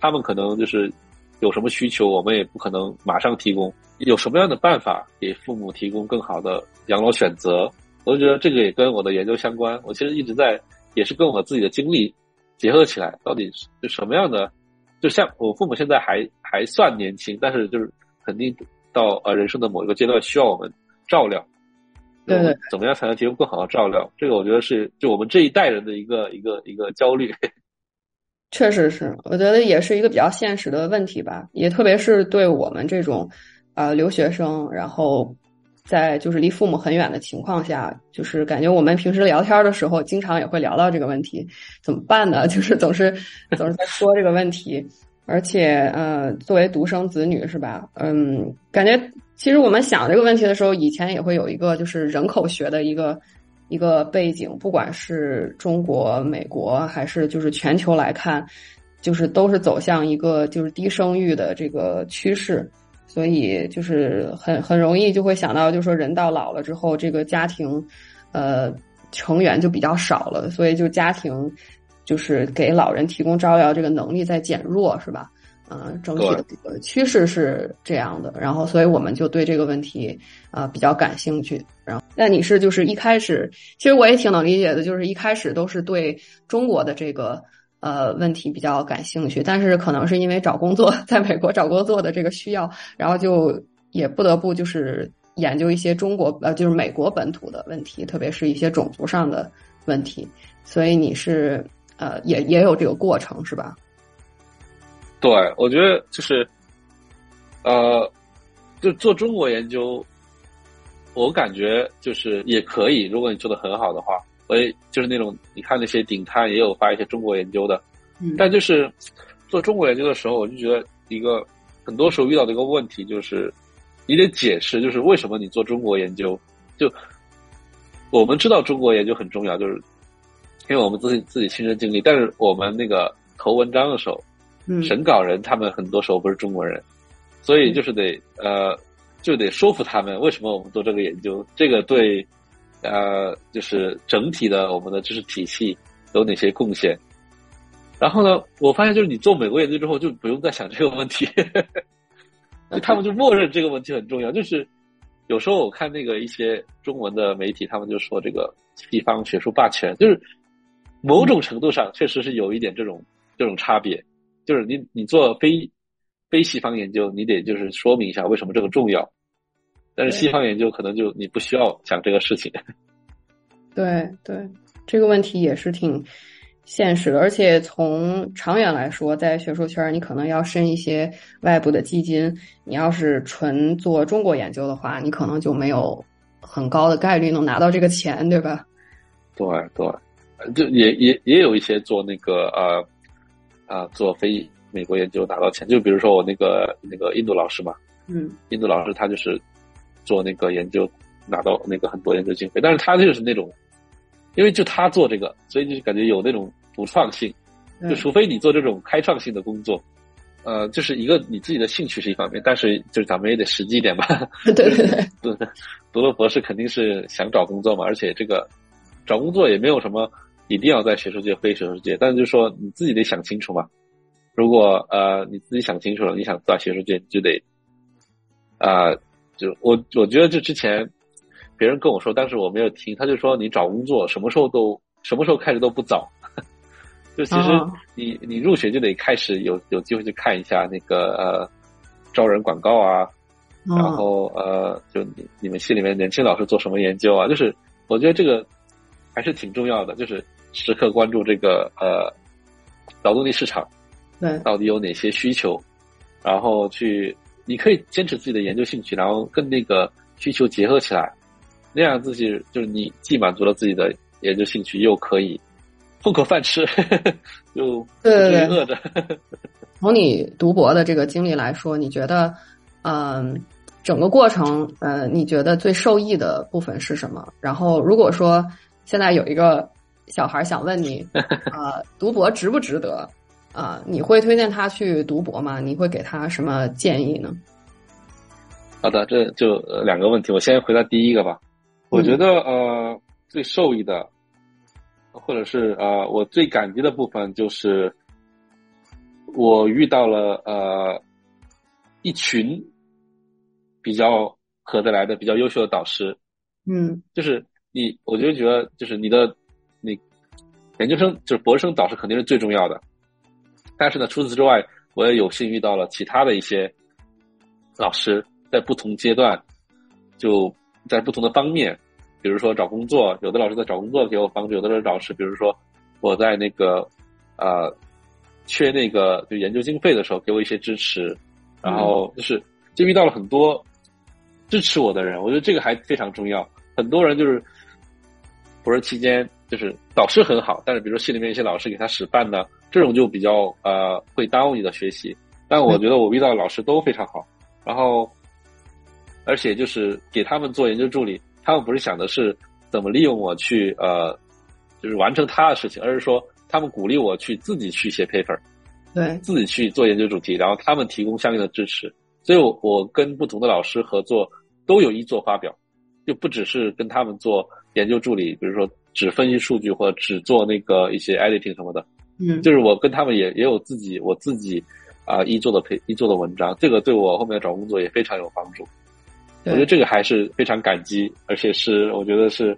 他们可能就是有什么需求，我们也不可能马上提供。有什么样的办法给父母提供更好的养老选择？我就觉得这个也跟我的研究相关。我其实一直在，也是跟我自己的经历结合起来，到底是什么样的？就像我父母现在还还算年轻，但是就是肯定到呃人生的某一个阶段需要我们照料。对对，怎么样才能提供更好的照料？这个我觉得是就我们这一代人的一个一个一个焦虑。确实是，我觉得也是一个比较现实的问题吧。也特别是对我们这种呃留学生，然后在就是离父母很远的情况下，就是感觉我们平时聊天的时候，经常也会聊到这个问题，怎么办呢？就是总是总是在说这个问题，而且呃，作为独生子女是吧？嗯，感觉其实我们想这个问题的时候，以前也会有一个就是人口学的一个一个背景，不管是中国、美国还是就是全球来看，就是都是走向一个就是低生育的这个趋势。所以就是很很容易就会想到，就是说人到老了之后，这个家庭，呃，成员就比较少了，所以就家庭就是给老人提供照料这个能力在减弱，是吧？嗯，整体的这个趋势是这样的。然后，所以我们就对这个问题啊比较感兴趣。然后，那你是就是一开始，其实我也挺能理解的，就是一开始都是对中国的这个。呃，问题比较感兴趣，但是可能是因为找工作，在美国找工作的这个需要，然后就也不得不就是研究一些中国呃，就是美国本土的问题，特别是一些种族上的问题。所以你是呃，也也有这个过程是吧？对，我觉得就是呃，就做中国研究，我感觉就是也可以，如果你做的很好的话。我也就是那种，你看那些顶刊也有发一些中国研究的，但就是做中国研究的时候，我就觉得一个很多时候遇到的一个问题就是，你得解释，就是为什么你做中国研究。就我们知道中国研究很重要，就是因为我们自己自己亲身经历。但是我们那个投文章的时候，审稿人他们很多时候不是中国人，所以就是得呃，就得说服他们为什么我们做这个研究。这个对。呃，就是整体的我们的知识体系有哪些贡献？然后呢，我发现就是你做美国研究之后，就不用再想这个问题，他们就默认这个问题很重要。就是有时候我看那个一些中文的媒体，他们就说这个西方学术霸权，就是某种程度上确实是有一点这种这种差别。就是你你做非非西方研究，你得就是说明一下为什么这个重要。但是西方研究可能就你不需要讲这个事情。对对，这个问题也是挺现实的，而且从长远来说，在学术圈你可能要申一些外部的基金。你要是纯做中国研究的话，你可能就没有很高的概率能拿到这个钱，对吧？对对，就也也也有一些做那个呃啊做非美国研究拿到钱，就比如说我那个那个印度老师嘛，嗯，印度老师他就是。做那个研究，拿到那个很多研究经费，但是他就是那种，因为就他做这个，所以就感觉有那种独创性。就除非你做这种开创性的工作，呃，就是一个你自己的兴趣是一方面，但是就是咱们也得实际一点吧。对 对对，读了博士肯定是想找工作嘛，而且这个找工作也没有什么一定要在学术界非学术界，但是就说你自己得想清楚嘛。如果呃你自己想清楚了，你想在学术界，你就得啊。就我我觉得，就之前别人跟我说，但是我没有听。他就说，你找工作什么时候都什么时候开始都不早。就其实你你入学就得开始有有机会去看一下那个呃招人广告啊，然后呃就你你们系里面年轻老师做什么研究啊？就是我觉得这个还是挺重要的，就是时刻关注这个呃劳动力市场，对，到底有哪些需求，然后去。你可以坚持自己的研究兴趣，然后跟那个需求结合起来，那样自己就是你既满足了自己的研究兴趣，又可以混口饭吃，又不至于饿着。从你读博的这个经历来说，你觉得，嗯，整个过程，呃，你觉得最受益的部分是什么？然后，如果说现在有一个小孩想问你，啊，读博值不值得？啊，你会推荐他去读博吗？你会给他什么建议呢？好的，这就两个问题，我先回答第一个吧。我觉得呃，最受益的，或者是呃，我最感激的部分，就是我遇到了呃一群比较合得来的、比较优秀的导师。嗯，就是你，我就觉得就是你的你研究生就是博士生导师肯定是最重要的。但是呢，除此之外，我也有幸遇到了其他的一些老师，在不同阶段，就在不同的方面，比如说找工作，有的老师在找工作给我帮助，有的老师，比如说我在那个呃缺那个就研究经费的时候，给我一些支持，然后就是就遇到了很多支持我的人，我觉得这个还非常重要。很多人就是博士期间就是导师很好，但是比如说系里面一些老师给他使绊呢，这种就比较呃会耽误你的学习。但我觉得我遇到的老师都非常好，然后而且就是给他们做研究助理，他们不是想的是怎么利用我去呃就是完成他的事情，而是说他们鼓励我去自己去写 paper，对，自己去做研究主题，然后他们提供相应的支持。所以，我我跟不同的老师合作都有一做发表，就不只是跟他们做研究助理，比如说只分析数据或者只做那个一些 editing 什么的。嗯，就是我跟他们也也有自己我自己啊一做的配一做的文章，这个对我后面找工作也非常有帮助。我觉得这个还是非常感激，而且是我觉得是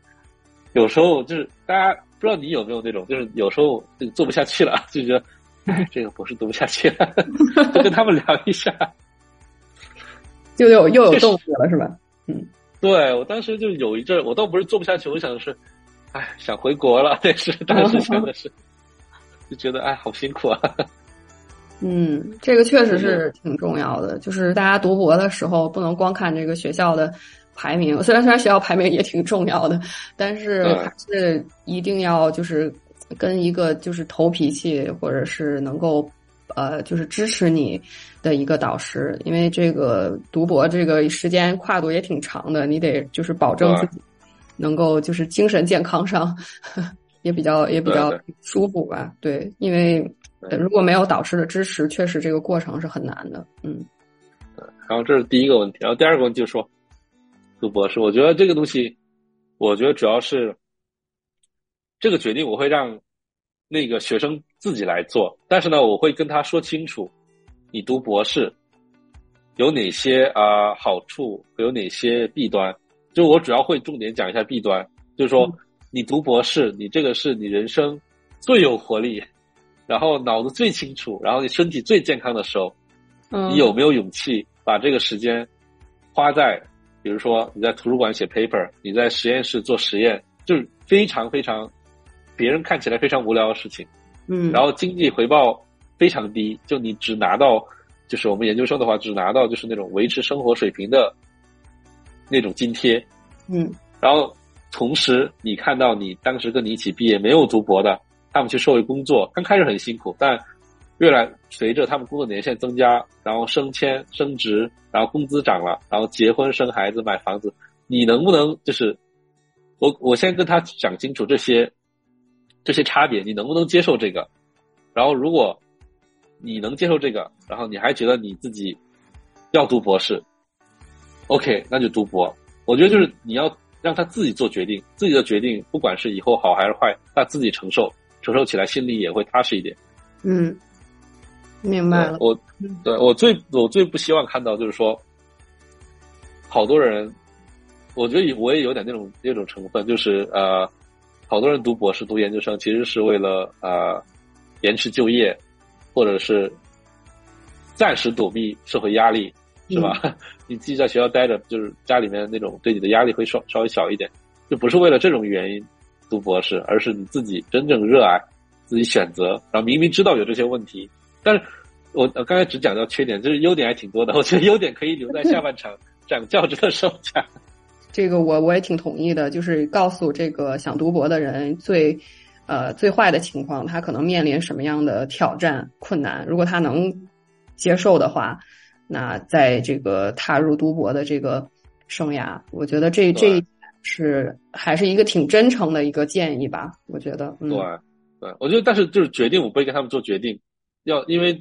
有时候就是大家不知道你有没有那种，就是有时候就做不下去了，就觉得哎这个博士读不下去了，就跟他们聊一下。又有又有动力了，是吧？嗯，对我当时就有一阵，我倒不是做不下去，我想的是，哎，想回国了。但是当时真的是，就觉得哎，好辛苦啊。嗯，这个确实是挺重要的。就是大家读博的时候，不能光看这个学校的排名，虽然虽然学校排名也挺重要的，但是还是一定要就是跟一个就是投脾气，或者是能够。呃，就是支持你的一个导师，因为这个读博这个时间跨度也挺长的，你得就是保证自己能够就是精神健康上也比较也比较舒服吧。对，因为如果没有导师的支持，确实这个过程是很难的。嗯。然后这是第一个问题，然后第二个问题就是说，读博士，我觉得这个东西，我觉得主要是这个决定，我会让。那个学生自己来做，但是呢，我会跟他说清楚，你读博士有哪些啊好处，有哪些弊端。就我主要会重点讲一下弊端，就是说你读博士，你这个是你人生最有活力，然后脑子最清楚，然后你身体最健康的时候，你有没有勇气把这个时间花在，比如说你在图书馆写 paper，你在实验室做实验，就是非常非常。别人看起来非常无聊的事情，嗯，然后经济回报非常低，就你只拿到，就是我们研究生的话，只拿到就是那种维持生活水平的那种津贴，嗯，然后同时你看到你当时跟你一起毕业没有读博的，他们去社会工作，刚开始很辛苦，但越来随着他们工作年限增加，然后升迁升职，然后工资涨了，然后结婚生孩子买房子，你能不能就是我我先跟他讲清楚这些。这些差别，你能不能接受这个？然后，如果你能接受这个，然后你还觉得你自己要读博士，OK，那就读博。我觉得就是你要让他自己做决定，自己的决定，不管是以后好还是坏，他自己承受，承受起来心里也会踏实一点。嗯，明白了。我对我最我最不希望看到就是说，好多人，我觉得我也有点那种那种成分，就是呃。好多人读博士、读研究生，其实是为了呃延迟就业，或者是暂时躲避社会压力，是吧？你自己在学校待着，就是家里面那种对你的压力会稍稍微小一点，就不是为了这种原因读博士，而是你自己真正热爱，自己选择，然后明明知道有这些问题，但是我刚才只讲到缺点，就是优点还挺多的。我觉得优点可以留在下半场 讲教职的时候讲。这个我我也挺同意的，就是告诉这个想读博的人最，呃最坏的情况，他可能面临什么样的挑战困难。如果他能接受的话，那在这个踏入读博的这个生涯，我觉得这这是还是一个挺真诚的一个建议吧。我觉得，对对，我觉得，但是就是决定，我不会跟他们做决定，要因为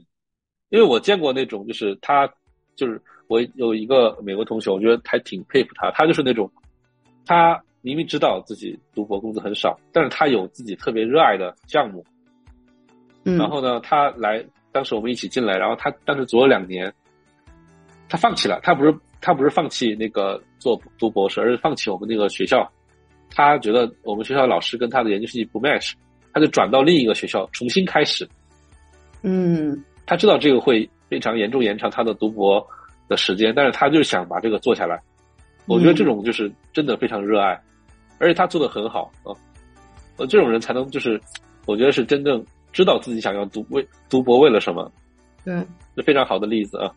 因为我见过那种，就是他就是。我有一个美国同学，我觉得还挺佩服他。他就是那种，他明明知道自己读博工资很少，但是他有自己特别热爱的项目。嗯。然后呢，他来，当时我们一起进来，然后他当时做了两年，他放弃了。他不是他不是放弃那个做读博士，而是放弃我们那个学校。他觉得我们学校老师跟他的研究兴趣不 match，他就转到另一个学校重新开始。嗯。他知道这个会非常严重延长他的读博。的时间，但是他就是想把这个做下来。我觉得这种就是真的非常热爱，而且他做的很好啊。呃，这种人才能就是，我觉得是真正知道自己想要读为读博为了什么。对，是非常好的例子啊。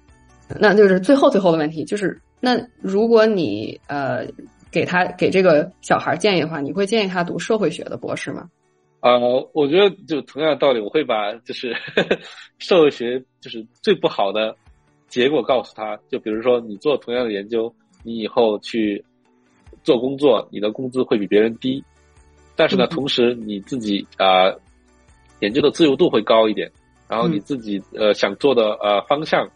那就是最后最后的问题，就是那如果你呃给他给这个小孩建议的话，你会建议他读社会学的博士吗？呃，我觉得就同样的道理，我会把就是 社会学就是最不好的结果告诉他。就比如说，你做同样的研究，你以后去做工作，你的工资会比别人低，但是呢，同时你自己啊研究的自由度会高一点，然后你自己呃想做的呃方向，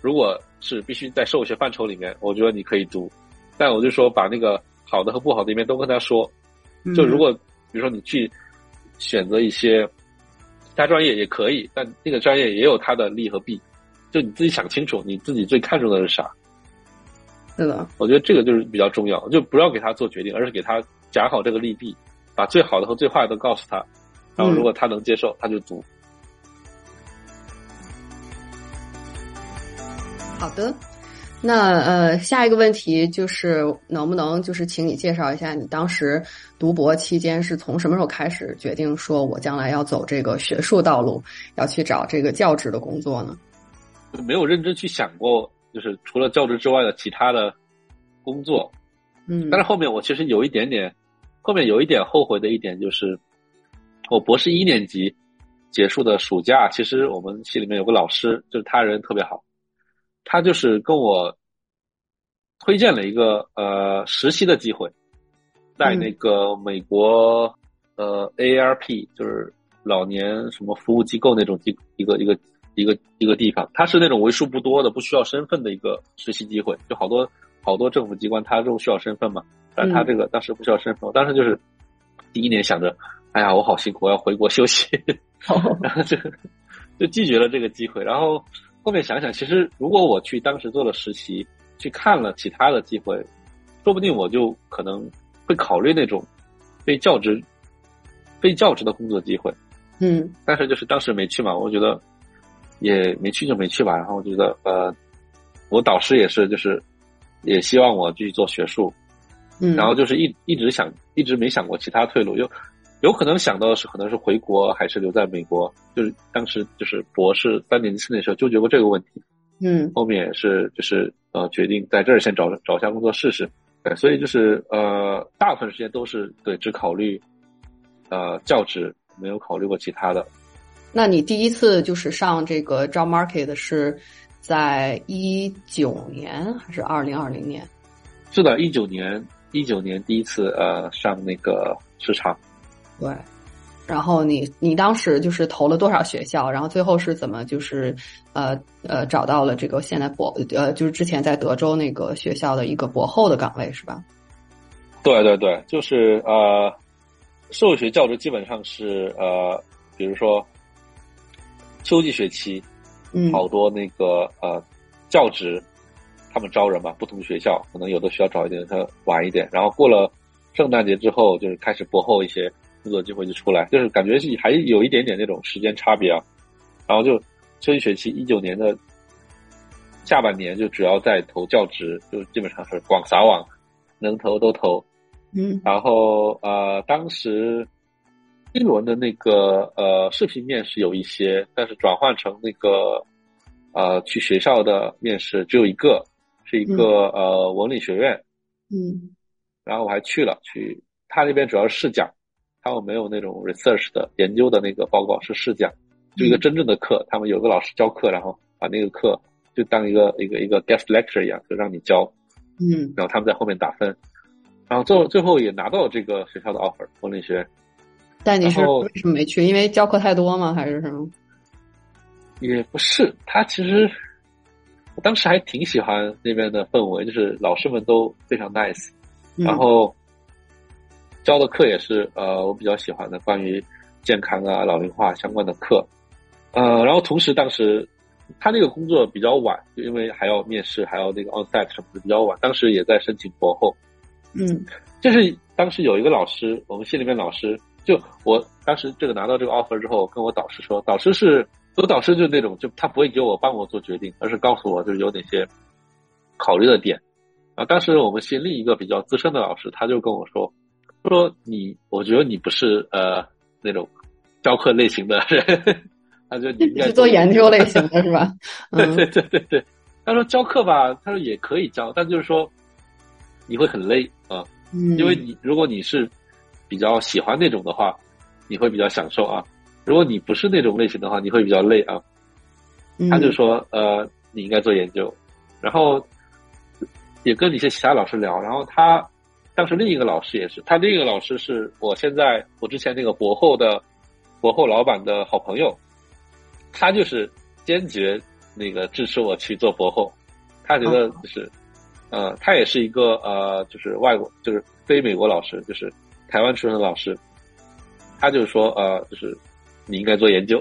如果是必须在社会学范畴里面，我觉得你可以读。但我就说把那个好的和不好的一面都跟他说。就如果比如说你去。选择一些其他专业也可以，但那个专业也有它的利和弊，就你自己想清楚，你自己最看重的是啥？对的，我觉得这个就是比较重要，就不要给他做决定，而是给他讲好这个利弊，把最好的和最坏的都告诉他，然后如果他能接受，他就读。好的。那呃，下一个问题就是能不能就是请你介绍一下你当时读博期间是从什么时候开始决定说我将来要走这个学术道路，要去找这个教职的工作呢？没有认真去想过，就是除了教职之外的其他的工作。嗯，但是后面我其实有一点点，后面有一点后悔的一点就是，我博士一年级结束的暑假，其实我们系里面有个老师，就是他人特别好。他就是跟我推荐了一个呃实习的机会，在那个美国呃 AARP 就是老年什么服务机构那种机一个一个一个一个地方，它是那种为数不多的不需要身份的一个实习机会，就好多好多政府机关它都需要身份嘛，但他这个当时不需要身份，我当时就是第一年想着，哎呀我好辛苦，我要回国休息，然后就就拒绝了这个机会，然后。后面想想，其实如果我去当时做了实习，去看了其他的机会，说不定我就可能会考虑那种非教职、非教职的工作机会。嗯，但是就是当时没去嘛，我觉得也没去就没去吧。然后我觉得呃，我导师也是，就是也希望我继续做学术。嗯，然后就是一一直想，一直没想过其他退路，又。有可能想到的是，可能是回国还是留在美国？就是当时就是博士三年级四年级时候纠结过这个问题。嗯，后面也是就是呃决定在这儿先找找一下工作试试。对，所以就是呃大部分时间都是对只考虑呃教职，没有考虑过其他的。那你第一次就是上这个 job market 是在一九年还是二零二零年？是的，一九年一九年第一次呃上那个市场。对，然后你你当时就是投了多少学校？然后最后是怎么就是呃呃找到了这个现在博呃就是之前在德州那个学校的一个博后的岗位是吧？对对对，就是呃社会学教职基本上是呃比如说秋季学期，嗯，好多那个呃教职他们招人嘛，不同学校可能有的学校早一点，他晚一点，然后过了圣诞节之后就是开始博后一些。工作机会就出来，就是感觉是还有一点点那种时间差别啊。然后就这一学期一九年的下半年，就主要在投教职，就基本上是广撒网，能投都投。嗯。然后呃，当时一轮的那个呃视频面试有一些，但是转换成那个呃去学校的面试只有一个，是一个呃文理学院。嗯。然后我还去了，去他那边主要是试讲。他们没有那种 research 的研究的那个报告是试讲，就一个真正的课。他们有个老师教课，然后把那个课就当一个一个一个 guest lecture 一样，就让你教。嗯，然后他们在后面打分，然后最后最后也拿到了这个学校的 offer，文理学。但你是为什么没去？因为教课太多吗？还是什么？也不是，他其实我当时还挺喜欢那边的氛围，就是老师们都非常 nice，然后。教的课也是呃我比较喜欢的，关于健康啊、老龄化相关的课，呃，然后同时当时他那个工作比较晚，就因为还要面试，还要那个 onsite 什么的比较晚。当时也在申请博后，嗯，就是当时有一个老师，我们系里面老师，就我当时这个拿到这个 offer 之后，跟我导师说，导师是我导师就是那种，就他不会给我帮我做决定，而是告诉我就是有哪些考虑的点。啊，当时我们系另一个比较资深的老师，他就跟我说。说你，我觉得你不是呃那种教课类型的人，他就你应该 做研究类型的是吧？对对对对对，他说教课吧，他说也可以教，但就是说你会很累啊，嗯，因为你如果你是比较喜欢那种的话，你会比较享受啊；如果你不是那种类型的话，你会比较累啊。嗯。他就说呃，你应该做研究，然后也跟一些其他老师聊，然后他当时另一个老师也是，他另一个老师是我现在我之前那个博后的博后老板的好朋友，他就是坚决那个支持我去做博后，他觉得就是，呃，他也是一个呃，就是外国就是非美国老师，就是台湾出生的老师，他就说呃，就是你应该做研究，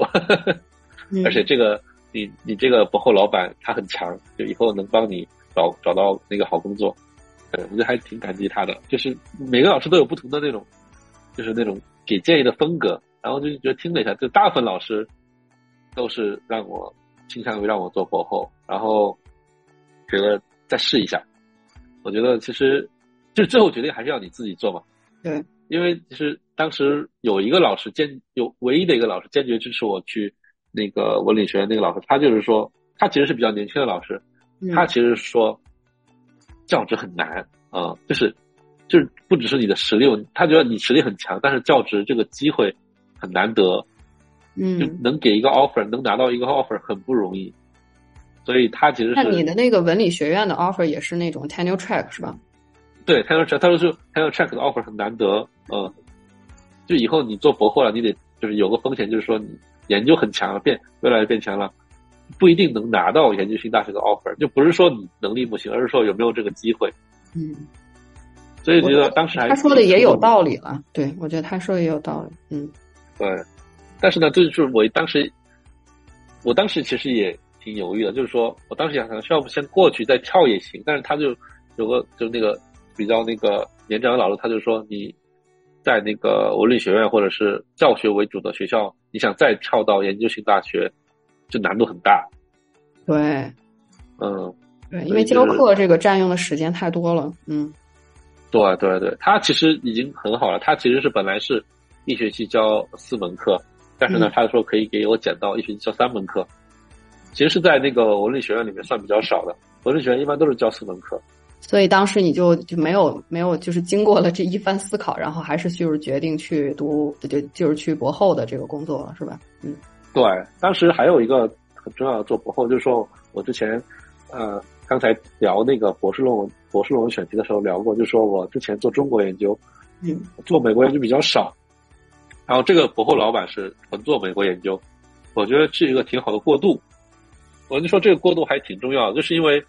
嗯。而且这个你你这个博后老板他很强，就以后能帮你找找到那个好工作，呃，我觉得还挺感激他的。就是每个老师都有不同的那种，就是那种给建议的风格，然后就觉得听了一下，就大部分老师都是让我倾向于让我做博后，然后觉得再试一下。我觉得其实就最后决定还是要你自己做嘛。对，因为其实当时有一个老师坚有唯一的一个老师坚决支持我去那个文理学院那个老师，他就是说他其实是比较年轻的老师，嗯他其实说教职很难啊、就是就是不只是你的实力，他觉得你实力很强，但是教职这个机会很难得，就嗯，能给一个 offer，能拿到一个 offer 很不容易，所以他其实是那你的那个文理学院的 offer 也是那种 tenure track 是吧？对，，tenure track，他说是 tenure track 的 offer 很难得，嗯，就以后你做博后了，你得就是有个风险，就是说你研究很强了，变越来越变强了，不一定能拿到研究型大学的 offer，就不是说你能力不行，而是说有没有这个机会。嗯，所以觉得当时还他说的也有。道理了，对我觉得他说的也有道理，嗯对，但是呢，这就是我当时，我当时其实也挺犹豫的，就是说我当时想想，要不先过去再跳也行，但是他就有个就那个比较那个年长的老师，他就说你在那个文理学院或者是教学为主的学校，你想再跳到研究型大学，就难度很大。对嗯，对，因为教课这个占用的时间太多了，嗯对对对，他其实已经很好了，他其实是本来是一学期教四门课，但是呢嗯，他说可以给我减到一学期教三门课。其实是在那个文理学院里面算比较少的，文理学院一般都是教四门课。所以当时你就就没有没有就是经过了这一番思考，然后还是就是决定去读就就是去博后的这个工作了，是吧？嗯对，当时还有一个很重要的做博后，就是说我之前呃刚才聊那个博士论文博士论文选题的时候聊过，就是说我之前做中国研究，嗯做美国研究比较少，然后这个博后老板是纯做美国研究，我觉得是一个挺好的过渡。我就说这个过渡还挺重要的，就是因为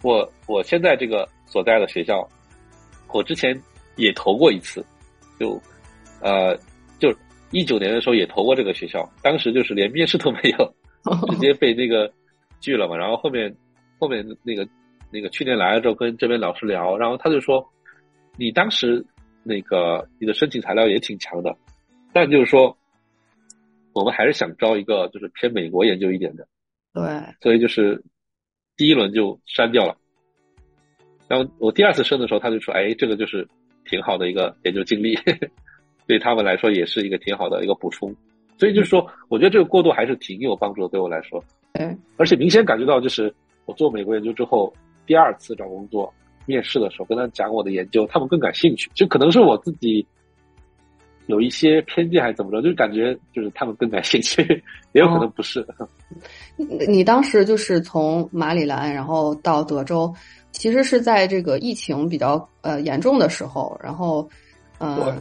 我我现在这个所在的学校，我之前也投过一次，就呃一九年的时候也投过这个学校，当时就是连面试都没有，直接被那个拒了嘛。然后后面后面那个那个去年来了之后，跟这边老师聊，然后他就说，你当时那个你的申请材料也挺强的，但就是说，我们还是想招一个就是偏美国研究一点的，对，所以就是第一轮就删掉了。然后我第二次申的时候，他就说，哎，这个就是挺好的一个研究经历，对他们来说也是一个挺好的一个补充。所以就是说，我觉得这个过渡还是挺有帮助的，对我来说。对，而且明显感觉到，就是我做美国研究之后，第二次找工作面试的时候，跟他讲我的研究，他们更感兴趣。就可能是我自己有一些偏见，还是怎么着，就感觉就是他们更感兴趣，也有可能不是。你 你当时就是从马里兰然后到德州，其实是在这个疫情比较呃严重的时候，然后呃对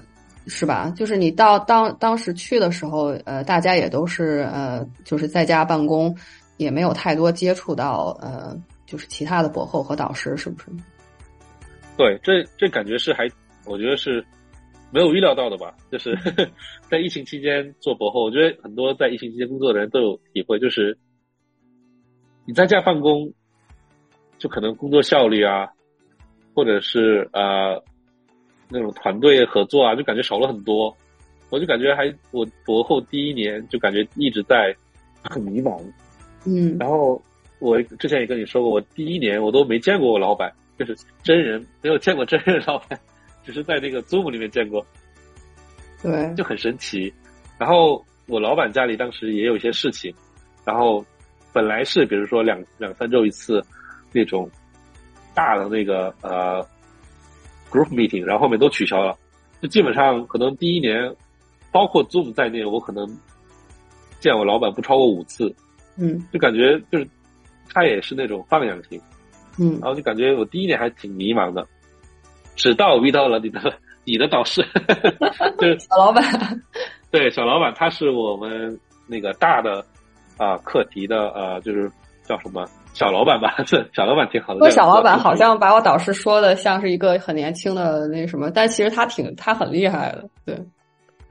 是吧？就是你到当当时去的时候，呃，大家也都是呃就是在家办公，也没有太多接触到呃就是其他的博后和导师，是不是？对，这这感觉是还，我觉得是没有预料到的吧。就是 在疫情期间做博后，我觉得很多在疫情期间工作的人都有体会，就是你在家办公，就可能工作效率啊，或者是呃那种团队合作啊，就感觉少了很多。我就感觉还我博后第一年就感觉一直在很迷茫，嗯然后我之前也跟你说过，我第一年我都没见过我老板，就是真人没有见过真人老板，只是在那个 Zoom 里面见过，对，就很神奇。然后我老板家里当时也有一些事情，然后本来是比如说两两三周一次那种大的那个呃 group meeting，然后后面都取消了，就基本上可能第一年，包括 Zoom 在内，我可能见我老板不超过五次，嗯。就感觉就是他也是那种放养型，嗯。然后就感觉我第一年还挺迷茫的，直到我遇到了你的你的导师，就是小老板，对小老板，他是我们那个大的啊、课题的呃，就是叫什么小老板吧，是小老板挺好的。不过小老板好像把我导师说的像是一个很年轻的那什么，但其实他挺他很厉害的，对。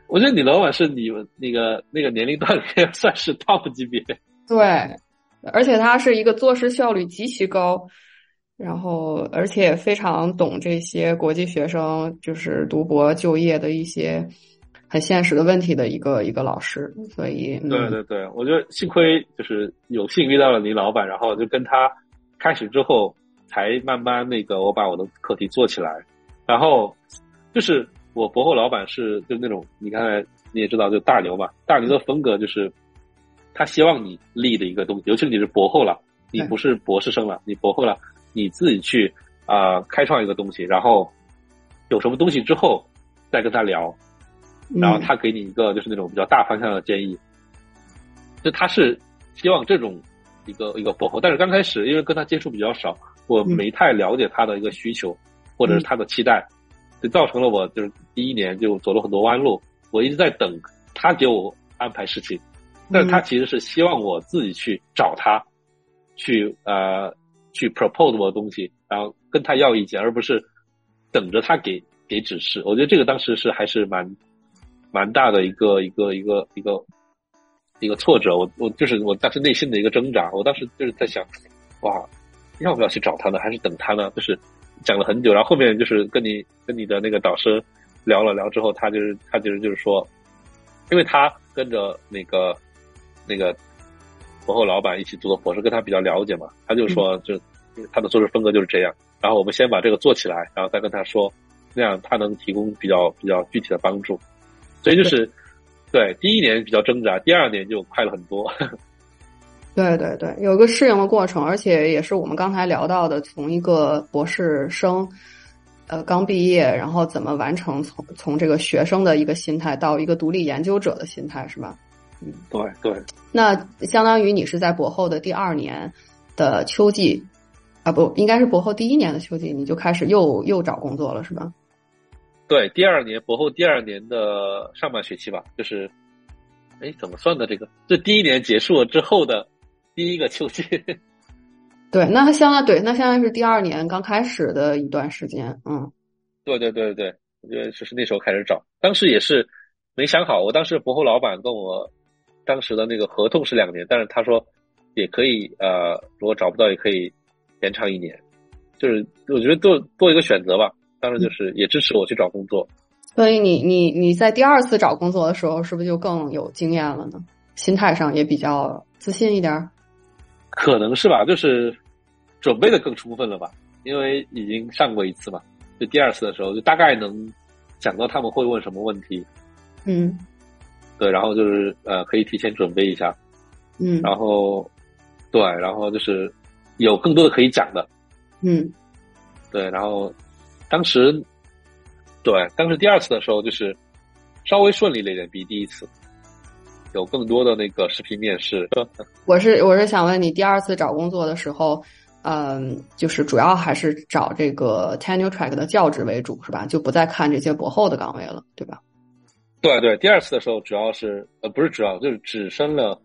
我觉得你老板是你们那个那个年龄段里面算是 top 级别。对，而且他是一个做事效率极其高，然后而且也非常懂这些国际学生就是读博就业的一些很现实的问题的一个一个老师，所以嗯。对对对，我觉得幸亏就是有幸遇到了你老板，然后就跟他开始之后，才慢慢那个我把我的课题做起来，然后就是我博后老板是就是那种你刚才你也知道，就大牛嘛，大牛的风格就是他希望你立的一个东西，尤其你是博后了，你不是博士生了，你博后了，你自己去啊、呃开创一个东西，然后有什么东西之后再跟他聊，然后嗯。他给你一个就是那种比较大方向的建议，就他是希望这种一个一个博后，但是刚开始因为跟他接触比较少，我嗯。没太了解他的一个需求或者是他的期待，就造成了我就是第一年就走了很多弯路，我一直在等他给我安排事情，但是他其实是希望我自己去找他，去呃去 propose 我的东西，然后跟他要意见，而不是等着他给给指示。我觉得这个当时是还是蛮蛮大的一个一个一个一个一个挫折。我我就是我当时内心的一个挣扎。我当时就是在想，哇，要不要去找他呢？还是等他呢？就是讲了很久，然后后面就是跟你跟你的那个导师聊了聊之后，他就是他就是就是说，因为他跟着那个那个博后老板一起做的博士，跟他比较了解嘛，他就说就他的做事风格就是这样。然后我们先把这个做起来，然后再跟他说，那样他能提供比较比较具体的帮助。所以就是对第一年比较挣扎，第二年就快了很多。对对对，有个适应的过程，而且也是我们刚才聊到的，从一个博士生，呃，刚毕业，然后怎么完成从从这个学生的一个心态到一个独立研究者的心态，是吧？嗯对对那相当于你是在博后的第二年的秋季，啊不，应该是博后第一年的秋季，你就开始又又找工作了，是吧？对，第二年博后第二年的上半学期吧，就是，哎，怎么算的这个？这第一年结束了之后的第一个秋季。对，那它相当对，那相当于是第二年刚开始的一段时间，嗯对对对对，我觉得就是那时候开始找，当时也是没想好。我当时博后老板跟我当时的那个合同是两年，但是他说也可以，呃，如果找不到也可以延长一年，就是我觉得做做一个选择吧。当时就是也支持我去找工作。所以你你你在第二次找工作的时候，是不是就更有经验了呢？心态上也比较自信一点。可能是吧，就是准备的更充分了吧，因为已经上过一次嘛，就第二次的时候就大概能想到他们会问什么问题，嗯对，然后就是呃可以提前准备一下，嗯然后对，然后就是有更多的可以讲的，嗯对，然后当时对当时第二次的时候就是稍微顺利了一点，比第一次有更多的那个视频面试，我是我是想问你，第二次找工作的时候，嗯，就是主要还是找这个 tenure track 的教职为主，是吧？就不再看这些博后的岗位了，对吧？对对，第二次的时候主要是呃不是主要就是只升了，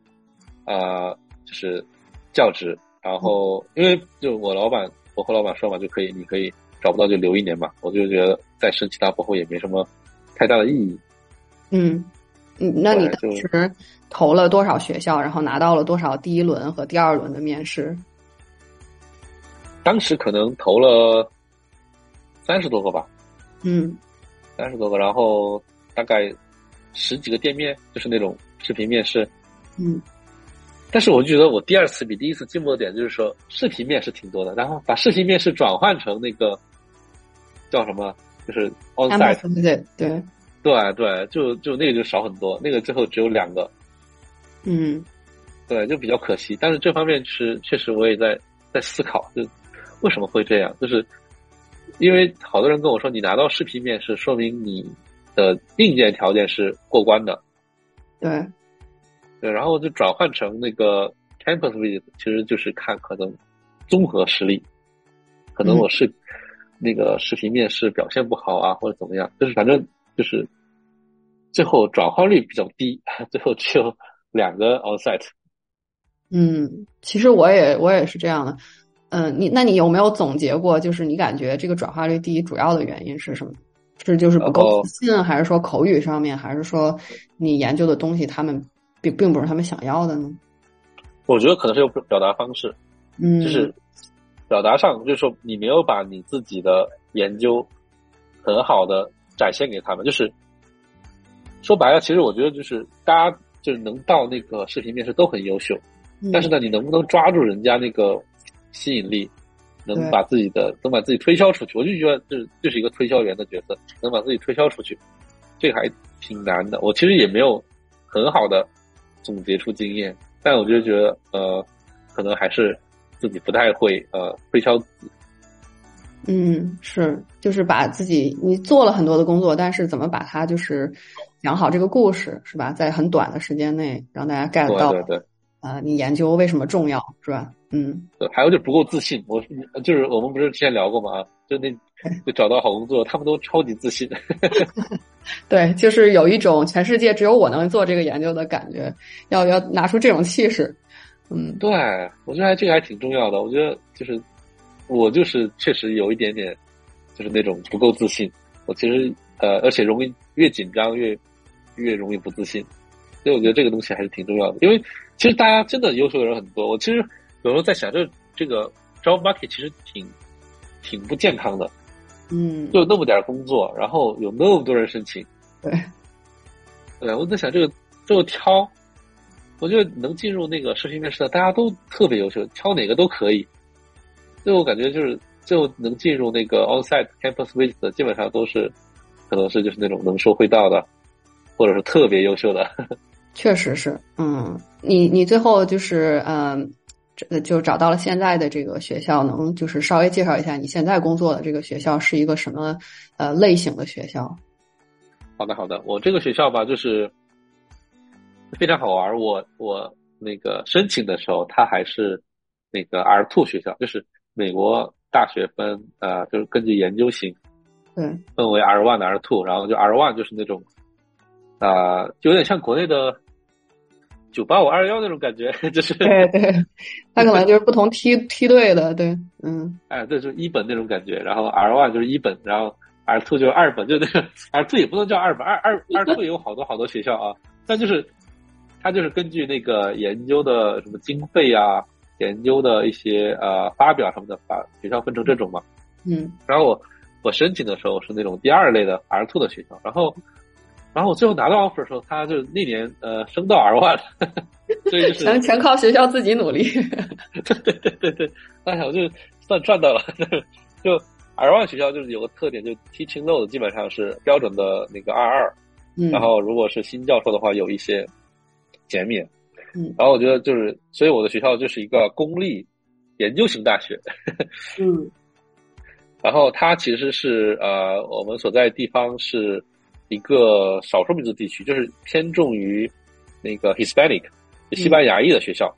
呃就是教职，然后因为就我老板我和老板说嘛，就可以你可以找不到就留一年吧，我就觉得再升其他博后也没什么太大的意义。嗯嗯，那你当时投了多少学校，然后拿到了多少第一轮和第二轮的面试？当时可能投了三十多个吧，嗯三十多个，然后大概十几个店面，就是那种视频面试。嗯但是我就觉得我第二次比第一次进步的点就是说，视频面试挺多的，然后把视频面试转换成那个叫什么，就是 on site，，campus visit，对，对对，就就那个就少很多，那个最后只有两个。嗯对，就比较可惜。但是这方面是确实我也在在思考，就为什么会这样？就是因为好多人跟我说，你拿到视频面试，说明你的硬件条件是过关的。对，对，然后就转换成那个 campus visit，其实就是看可能综合实力，可能我是那个视频面试表现不好啊，或者怎么样，就是反正就是最后转化率比较低，最后只有两个 onsite。嗯，其实我也我也是这样的。嗯，你那你有没有总结过，就是你感觉这个转化率低主要的原因是什么？是就是不够自信，还是说口语上面，还是说你研究的东西他们并并不是他们想要的呢？我觉得可能是有表达方式，嗯，就是表达上，就是说你没有把你自己的研究很好的展现给他们。就是说白了，其实我觉得就是大家就是能到那个视频面试都很优秀，但是呢，你能不能抓住人家那个吸引力？能把自己的能把自己推销出去，我就觉得就是就是一个推销员的角色，能把自己推销出去，这个还挺难的。我其实也没有很好的总结出经验，但我就觉得呃，可能还是自己不太会呃推销自己。嗯，是，就是把自己你做了很多的工作，但是怎么把它就是讲好这个故事是吧？在很短的时间内让大家 get 到，对对对，啊，你研究为什么重要是吧？嗯，对，还有就不够自信。我就是我们不是之前聊过吗？就那 就找到好工作，他们都超级自信。对，就是有一种全世界只有我能做这个研究的感觉，要要拿出这种气势。嗯，对，我觉得这个还挺重要的。我觉得就是我就是确实有一点点，就是那种不够自信。我其实呃，而且容易越紧张越越容易不自信，所以我觉得这个东西还是挺重要的。因为其实大家真的优秀的人很多，我其实。有时候在想，这这个 job market 其实挺挺不健康的，嗯，就那么点工作，然后有那么多人申请，对，对，我在想这个这个挑，我觉得能进入那个视频面试的，大家都特别优秀，挑哪个都可以。最后感觉就是最后能进入那个 onsite campus visit 的，基本上都是可能是就是那种能说会道的，或者是特别优秀的。确实是，嗯，你你最后就是嗯。这就找到了现在的这个学校，能就是稍微介绍一下你现在工作的这个学校是一个什么呃类型的学校？好的，好的，我这个学校吧，就是非常好玩。我我那个申请的时候，它还是那个 R two 学校，就是美国大学分呃，就是根据研究型，嗯，分为 R one 的、R two，然后就 R one 就是那种啊，就有点像国内的。九八五二幺那种感觉，就是对对，他可能就是不同梯梯队的，对，嗯，哎，对就是一本那种感觉，然后 R one 就是一本，然后 R two 就是二本，就那个 R two 也不能叫二本，二二二 two 有好多好多学校啊，但就是他就是根据那个研究的什么经费啊，研究的一些呃发表什么的，把学校分成这种嘛，嗯，然后我我申请的时候是那种第二类的 R two 的学校，然后。然后我最后拿到 offer 的时候，他就那年呃升到 R one 了，所以就是全全靠学校自己努力。对对对对对，哎呀，我就算赚到了。就 R one 学校就是有个特点，就 teaching load 基本上是标准的那个二二，然后如果是新教授的话，有一些减免。嗯，然后我觉得就是，所以我的学校就是一个公立研究型大学。嗯，然后它其实是呃，我们所在地方是。一个少数民族地区，就是偏重于那个 Hispanic 西班牙裔的学校。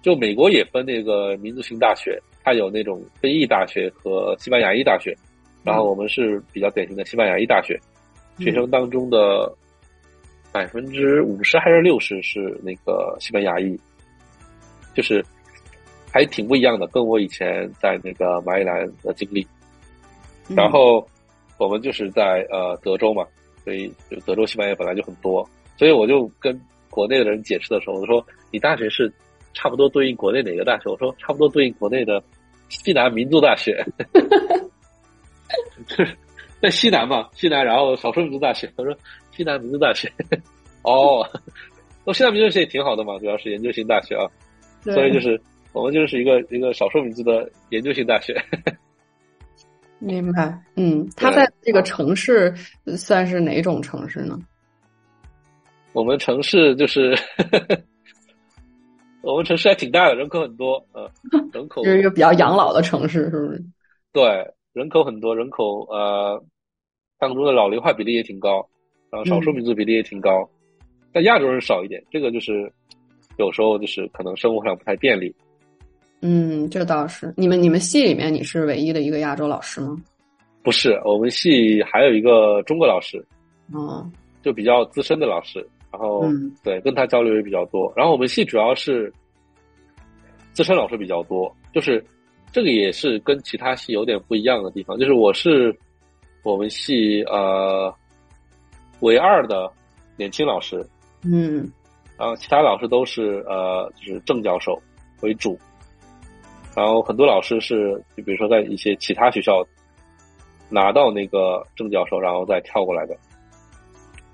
就美国也分那个民族型大学，它有那种非裔大学和西班牙裔大学。然后我们是比较典型的西班牙裔大学，学生当中的百分之五十还是六十是那个西班牙裔，就是还挺不一样的，跟我以前在那个马里兰的经历。然后我们就是在呃德州嘛。所以，就德州西班牙本来就很多，所以我就跟国内的人解释的时候，我说：“你大学是差不多对应国内哪个大学？”我说：“差不多对应国内的西南民族大学。”就是在西南嘛，西南，然后少数民族大学。他说：“西南民族大学。”哦，那西南民族大学也挺好的嘛，主要是研究型大学啊。所以就是我们就是一个一个少数民族的研究型大学。明白，嗯，他在这个城市算是哪种城市呢？我们城市就是 我们城市还挺大的，人口很多，呃，人口 就是一个比较养老的城市，是不是？对，人口很多，人口呃当中的老龄化比例也挺高，然后少数民族比例也挺高，但亚洲人少一点，这个就是有时候就是可能生活上不太便利。嗯，这倒是。你们你们系里面你是唯一的一个亚洲老师吗？不是，我们系还有一个中国老师，哦，就比较资深的老师。然后，对，跟他交流也比较多。然后我们系主要是资深老师比较多，就是这个也是跟其他系有点不一样的地方。就是我是我们系呃唯二的年轻老师，嗯，然后其他老师都是呃就是正教授为主，然后很多老师是就比如说在一些其他学校拿到那个正教授，然后再跳过来的。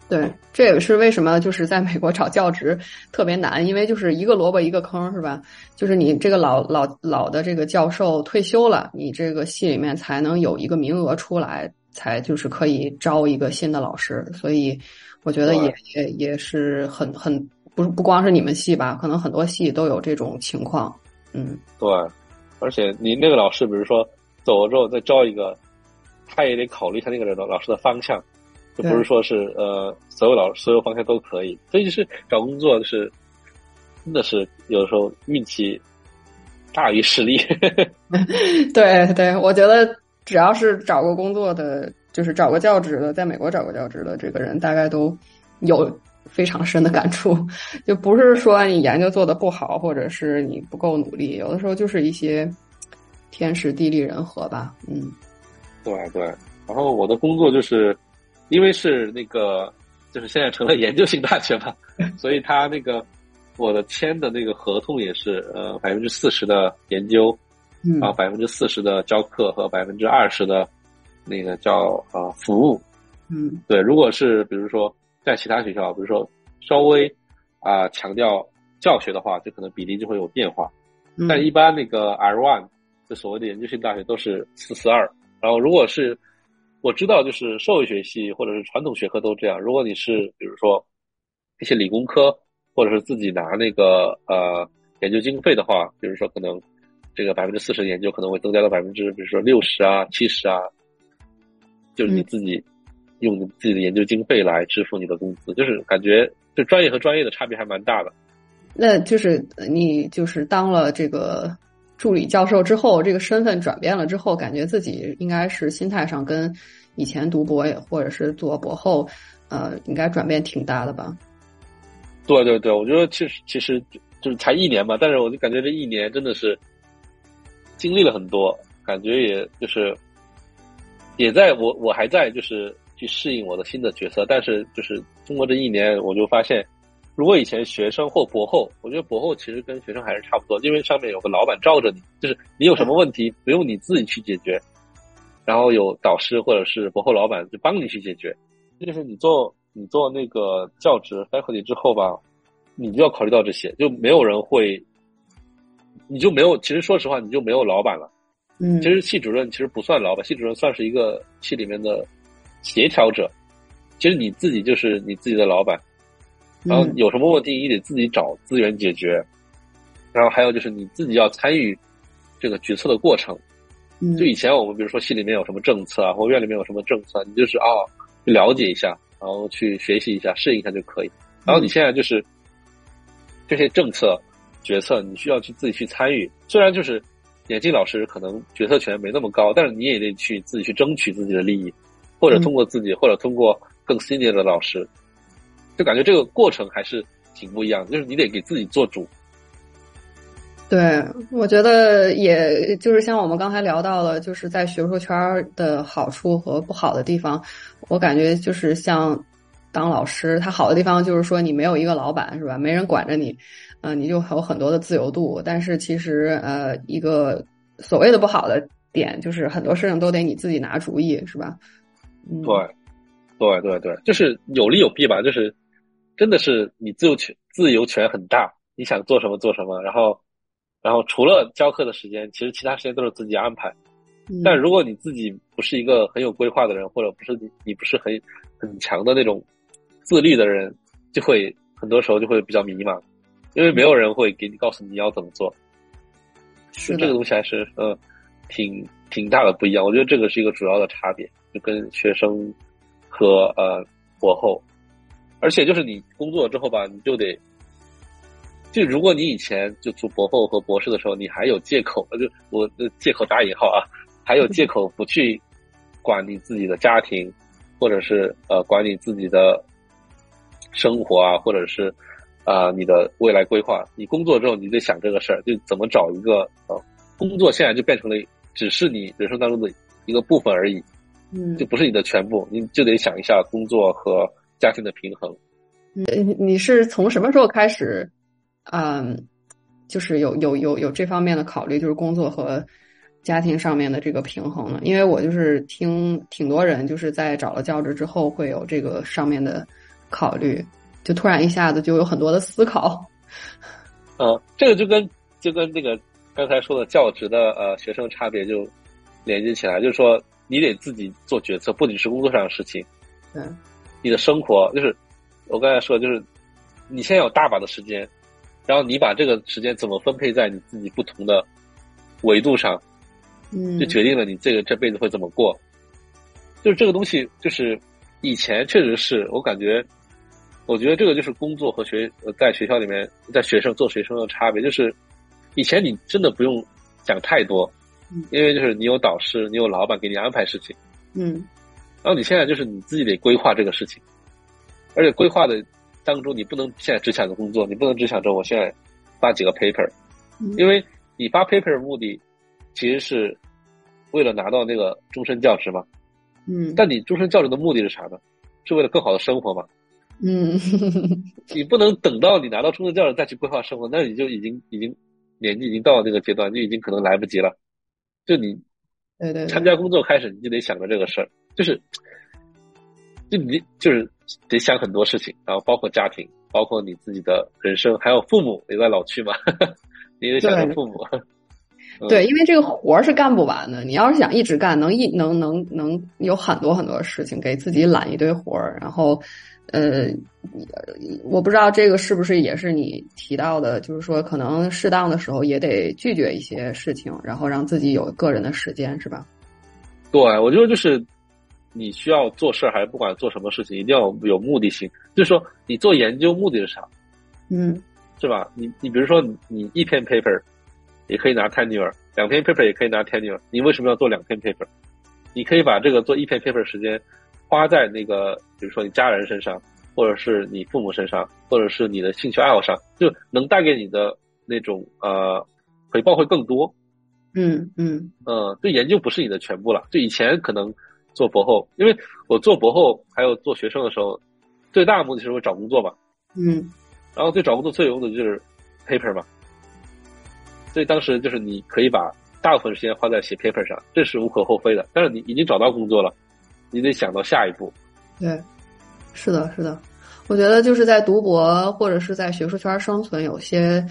对，这也是为什么就是在美国找教职特别难，因为就是一个萝卜一个坑，是吧？就是你这个老老老的这个教授退休了，你这个系里面才能有一个名额出来，才就是可以招一个新的老师。所以我觉得也也也是很很不是不光是你们系吧，可能很多系都有这种情况。嗯，对，而且你那个老师，比如说走了之后再招一个，他也得考虑他那个人的老师的方向。就不是说是呃，所有老所有方向都可以，所以就是找工作是真的是有的时候运气大于实力。对对，我觉得只要是找过工作的，就是找过教职的，在美国找过教职的这个人，大概都有非常深的感触。就不是说你研究做的不好，或者是你不够努力，有的时候就是一些天时地利人和吧。嗯，对对。然后我的工作就是。因为是那个，就是现在成了研究型大学嘛，所以他那个我的签的那个合同也是呃百分之四十的研究，然后百分之四十的教课和百分之二十的那个叫呃服务。嗯，对，如果是比如说在其他学校，比如说稍微啊强调教学的话，就可能比例就会有变化。但一般那个 R one 就所谓的研究性大学都是四四二，然后如果是我知道，就是社会学系或者是传统学科都这样。如果你是比如说一些理工科，或者是自己拿那个呃研究经费的话，比如说可能这个百分之四十的研究可能会增加到百分之，比如说六十啊、七十啊，就是你自己用你自己的研究经费来支付你的工资，就是感觉就专业和专业的差别还蛮大的。那就是你就是当了这个。助理教授之后，这个身份转变了之后，感觉自己应该是心态上跟以前读博或者是做博后，呃，应该转变挺大的吧？对对对，我觉得其实其实就是才一年嘛，但是我就感觉这一年真的是经历了很多，感觉也就是也在我我还在就是去适应我的新的角色，但是就是通过这一年，我就发现。如果以前学生或博后，我觉得博后其实跟学生还是差不多，因为上面有个老板罩着你，就是你有什么问题不用你自己去解决，然后有导师或者是博后老板就帮你去解决。就是你做你做那个教职 faculty 之后吧，你就要考虑到这些，就没有人会，你就没有，其实说实话，你就没有老板了。嗯，其实系主任其实不算老板，系主任算是一个系里面的协调者，其实你自己就是你自己的老板。然后有什么问题，你得自己找资源解决。然后还有就是你自己要参与这个决策的过程。嗯就以前我们比如说系里面有什么政策啊，或院里面有什么政策，你就是啊去了解一下，然后去学习一下，适应一下就可以。然后你现在就是这些政策决策，你需要去自己去参与。虽然就是眼镜老师可能决策权没那么高，但是你也得去自己去争取自己的利益，或者通过自己，或者通过更 senior 的老师。就感觉这个过程还是挺不一样的，就是你得给自己做主。对，我觉得也就是像我们刚才聊到了，就是在学术圈的好处和不好的地方，我感觉就是像当老师，他好的地方就是说你没有一个老板是吧？没人管着你，嗯，你就有很多的自由度。但是其实呃，一个所谓的不好的点就是很多事情都得你自己拿主意是吧？对，对对对，就是有利有弊吧，就是。真的是你自由权自由权很大，你想做什么做什么，然后，然后除了教课的时间，其实其他时间都是自己安排。但如果你自己不是一个很有规划的人，或者不是你你不是很很强的那种自律的人，就会很多时候就会比较迷茫。因为没有人会给你告诉你要怎么做。是这个东西还是呃挺挺大的不一样。我觉得这个是一个主要的差别，就跟学生和呃博后，而且就是你工作之后吧，你就得。就如果你以前就做博后和博士的时候，你还有借口，就我借口打引号啊，还有借口不去管你自己的家庭，或者是呃管你自己的生活啊，或者是啊你的未来规划。你工作之后，你得想这个事儿，就怎么找一个呃工作，现在就变成了只是你人生当中的一个部分而已，嗯，就不是你的全部，你就得想一下工作和家庭的平衡。你你是从什么时候开始？嗯，就是有有有有这方面的考虑，就是工作和家庭上面的这个平衡呢。因为我就是听挺多人就是在找了教职之后会有这个上面的考虑，就突然一下子就有很多的思考。嗯，这个就跟就跟那个刚才说的教职的呃学生差别就连接起来，就是说你得自己做决策，不仅是工作上的事情，嗯，你的生活就是我刚才说，就是你现在有大把的时间。然后你把这个时间怎么分配在你自己不同的维度上，嗯，就决定了你这个这辈子会怎么过。就是这个东西，就是以前确实是我感觉，我觉得这个就是工作和学在学校里面在学生做学生的差别，就是以前你真的不用想太多，因为就是你有导师，你有老板给你安排事情，嗯，然后你现在就是你自己得规划这个事情，而且规划的。当中，你不能现在只想着工作，你不能只想着我现在发几个 paper，因为你发 paper 的目的其实是为了拿到那个终身教职嘛。嗯。但你终身教职的目的是啥呢？是为了更好的生活嘛？嗯。你不能等到你拿到终身教育再去规划生活，那你就已经已经年纪已经到了那个阶段，就已经可能来不及了。就你，对对，参加工作开始你就得想着这个事儿，就是，就你就是。得想很多事情，然后包括家庭，包括你自己的人生，还有父母也在老去嘛，你得想着父母。对，因为这个活儿是干不完的。你要是想一直干，能一能能能有很多很多事情，给自己揽一堆活儿。然后，呃，我不知道这个是不是也是你提到的，就是说可能适当的时候也得拒绝一些事情，然后让自己有个人的时间，是吧？对，我觉得就是。你需要做事儿，还是不管做什么事情，一定要有目的性。就是说，你做研究目的是啥？嗯，是吧？你你比如说，你一篇 paper 也可以拿 tenure，两篇 paper 也可以拿 tenure。你为什么要做两篇 paper？你可以把这个做一篇 paper 时间花在那个，比如说你家人身上，或者是你父母身上，或者是你的兴趣爱好上，就能带给你的那种呃回报会更多。嗯嗯嗯，就研究不是你的全部了。就以前可能。做博后，因为我做博后还有做学生的时候，最大的目的是为找工作嘛。嗯。然后对找工作最有用的就是 paper 嘛。所以当时就是你可以把大部分时间花在写 paper 上，这是无可厚非的。但是你已经找到工作了，你得想到下一步。对，是的，是的。我觉得就是在读博或者是在学术圈生存，有些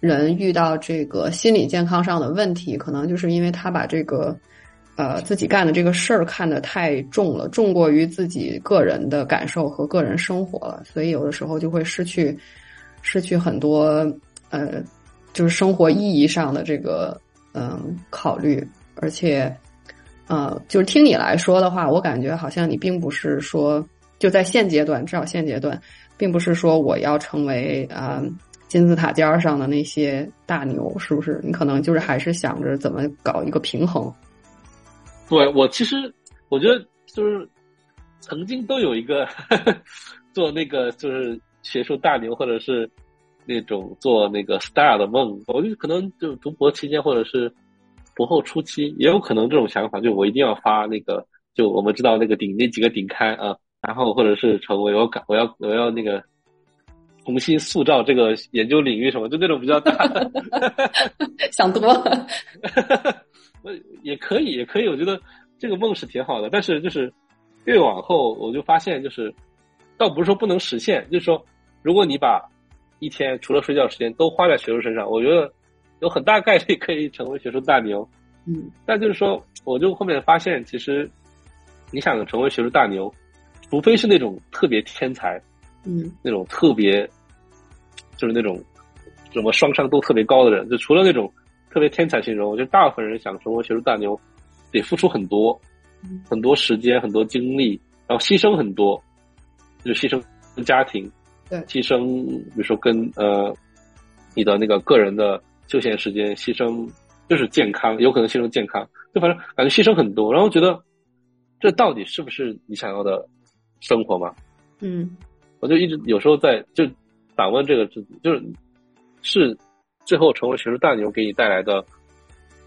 人遇到这个心理健康上的问题，可能就是因为他把这个。呃，自己干的这个事儿看得太重了，重过于自己个人的感受和个人生活了，所以有的时候就会失去，失去很多呃，就是生活意义上的这个嗯考虑，而且呃，就是听你来说的话，我感觉好像你并不是说就在现阶段，至少现阶段，并不是说我要成为啊金字塔尖上的那些大牛，是不是？你可能就是还是想着怎么搞一个平衡。对，我其实我觉得就是曾经都有一个 做那个就是学术大牛，或者是那种做那个 star 的梦。我就可能就读博期间，或者是博后初期，也有可能这种想法，就我一定要发那个，就我们知道那个顶那几个顶刊啊，然后或者是成为我感我要我要那个重新塑造这个研究领域什么，就那种比较大的 想多了。呃，也可以，也可以。我觉得这个梦是挺好的，但是就是越往后，我就发现，就是倒不是说不能实现，就是说，如果你把一天除了睡觉时间都花在学术身上，我觉得有很大概率可以成为学术大牛。嗯，但就是说，我就后面发现，其实你想成为学术大牛，除非是那种特别天才，嗯，那种特别就是那种什么双商都特别高的人，就除了那种特别天才型人，我觉得大部分人想成为学术大牛，得付出很多，很多时间、很多精力，然后牺牲很多，就牺牲家庭，对，牺牲比如说跟呃你的那个个人的休闲时间，牺牲就是健康，有可能牺牲健康，就反正感觉牺牲很多，然后觉得这到底是不是你想要的生活吗？嗯，我就一直有时候在就反问这个自己，就是是最后成为学术大牛给你带来的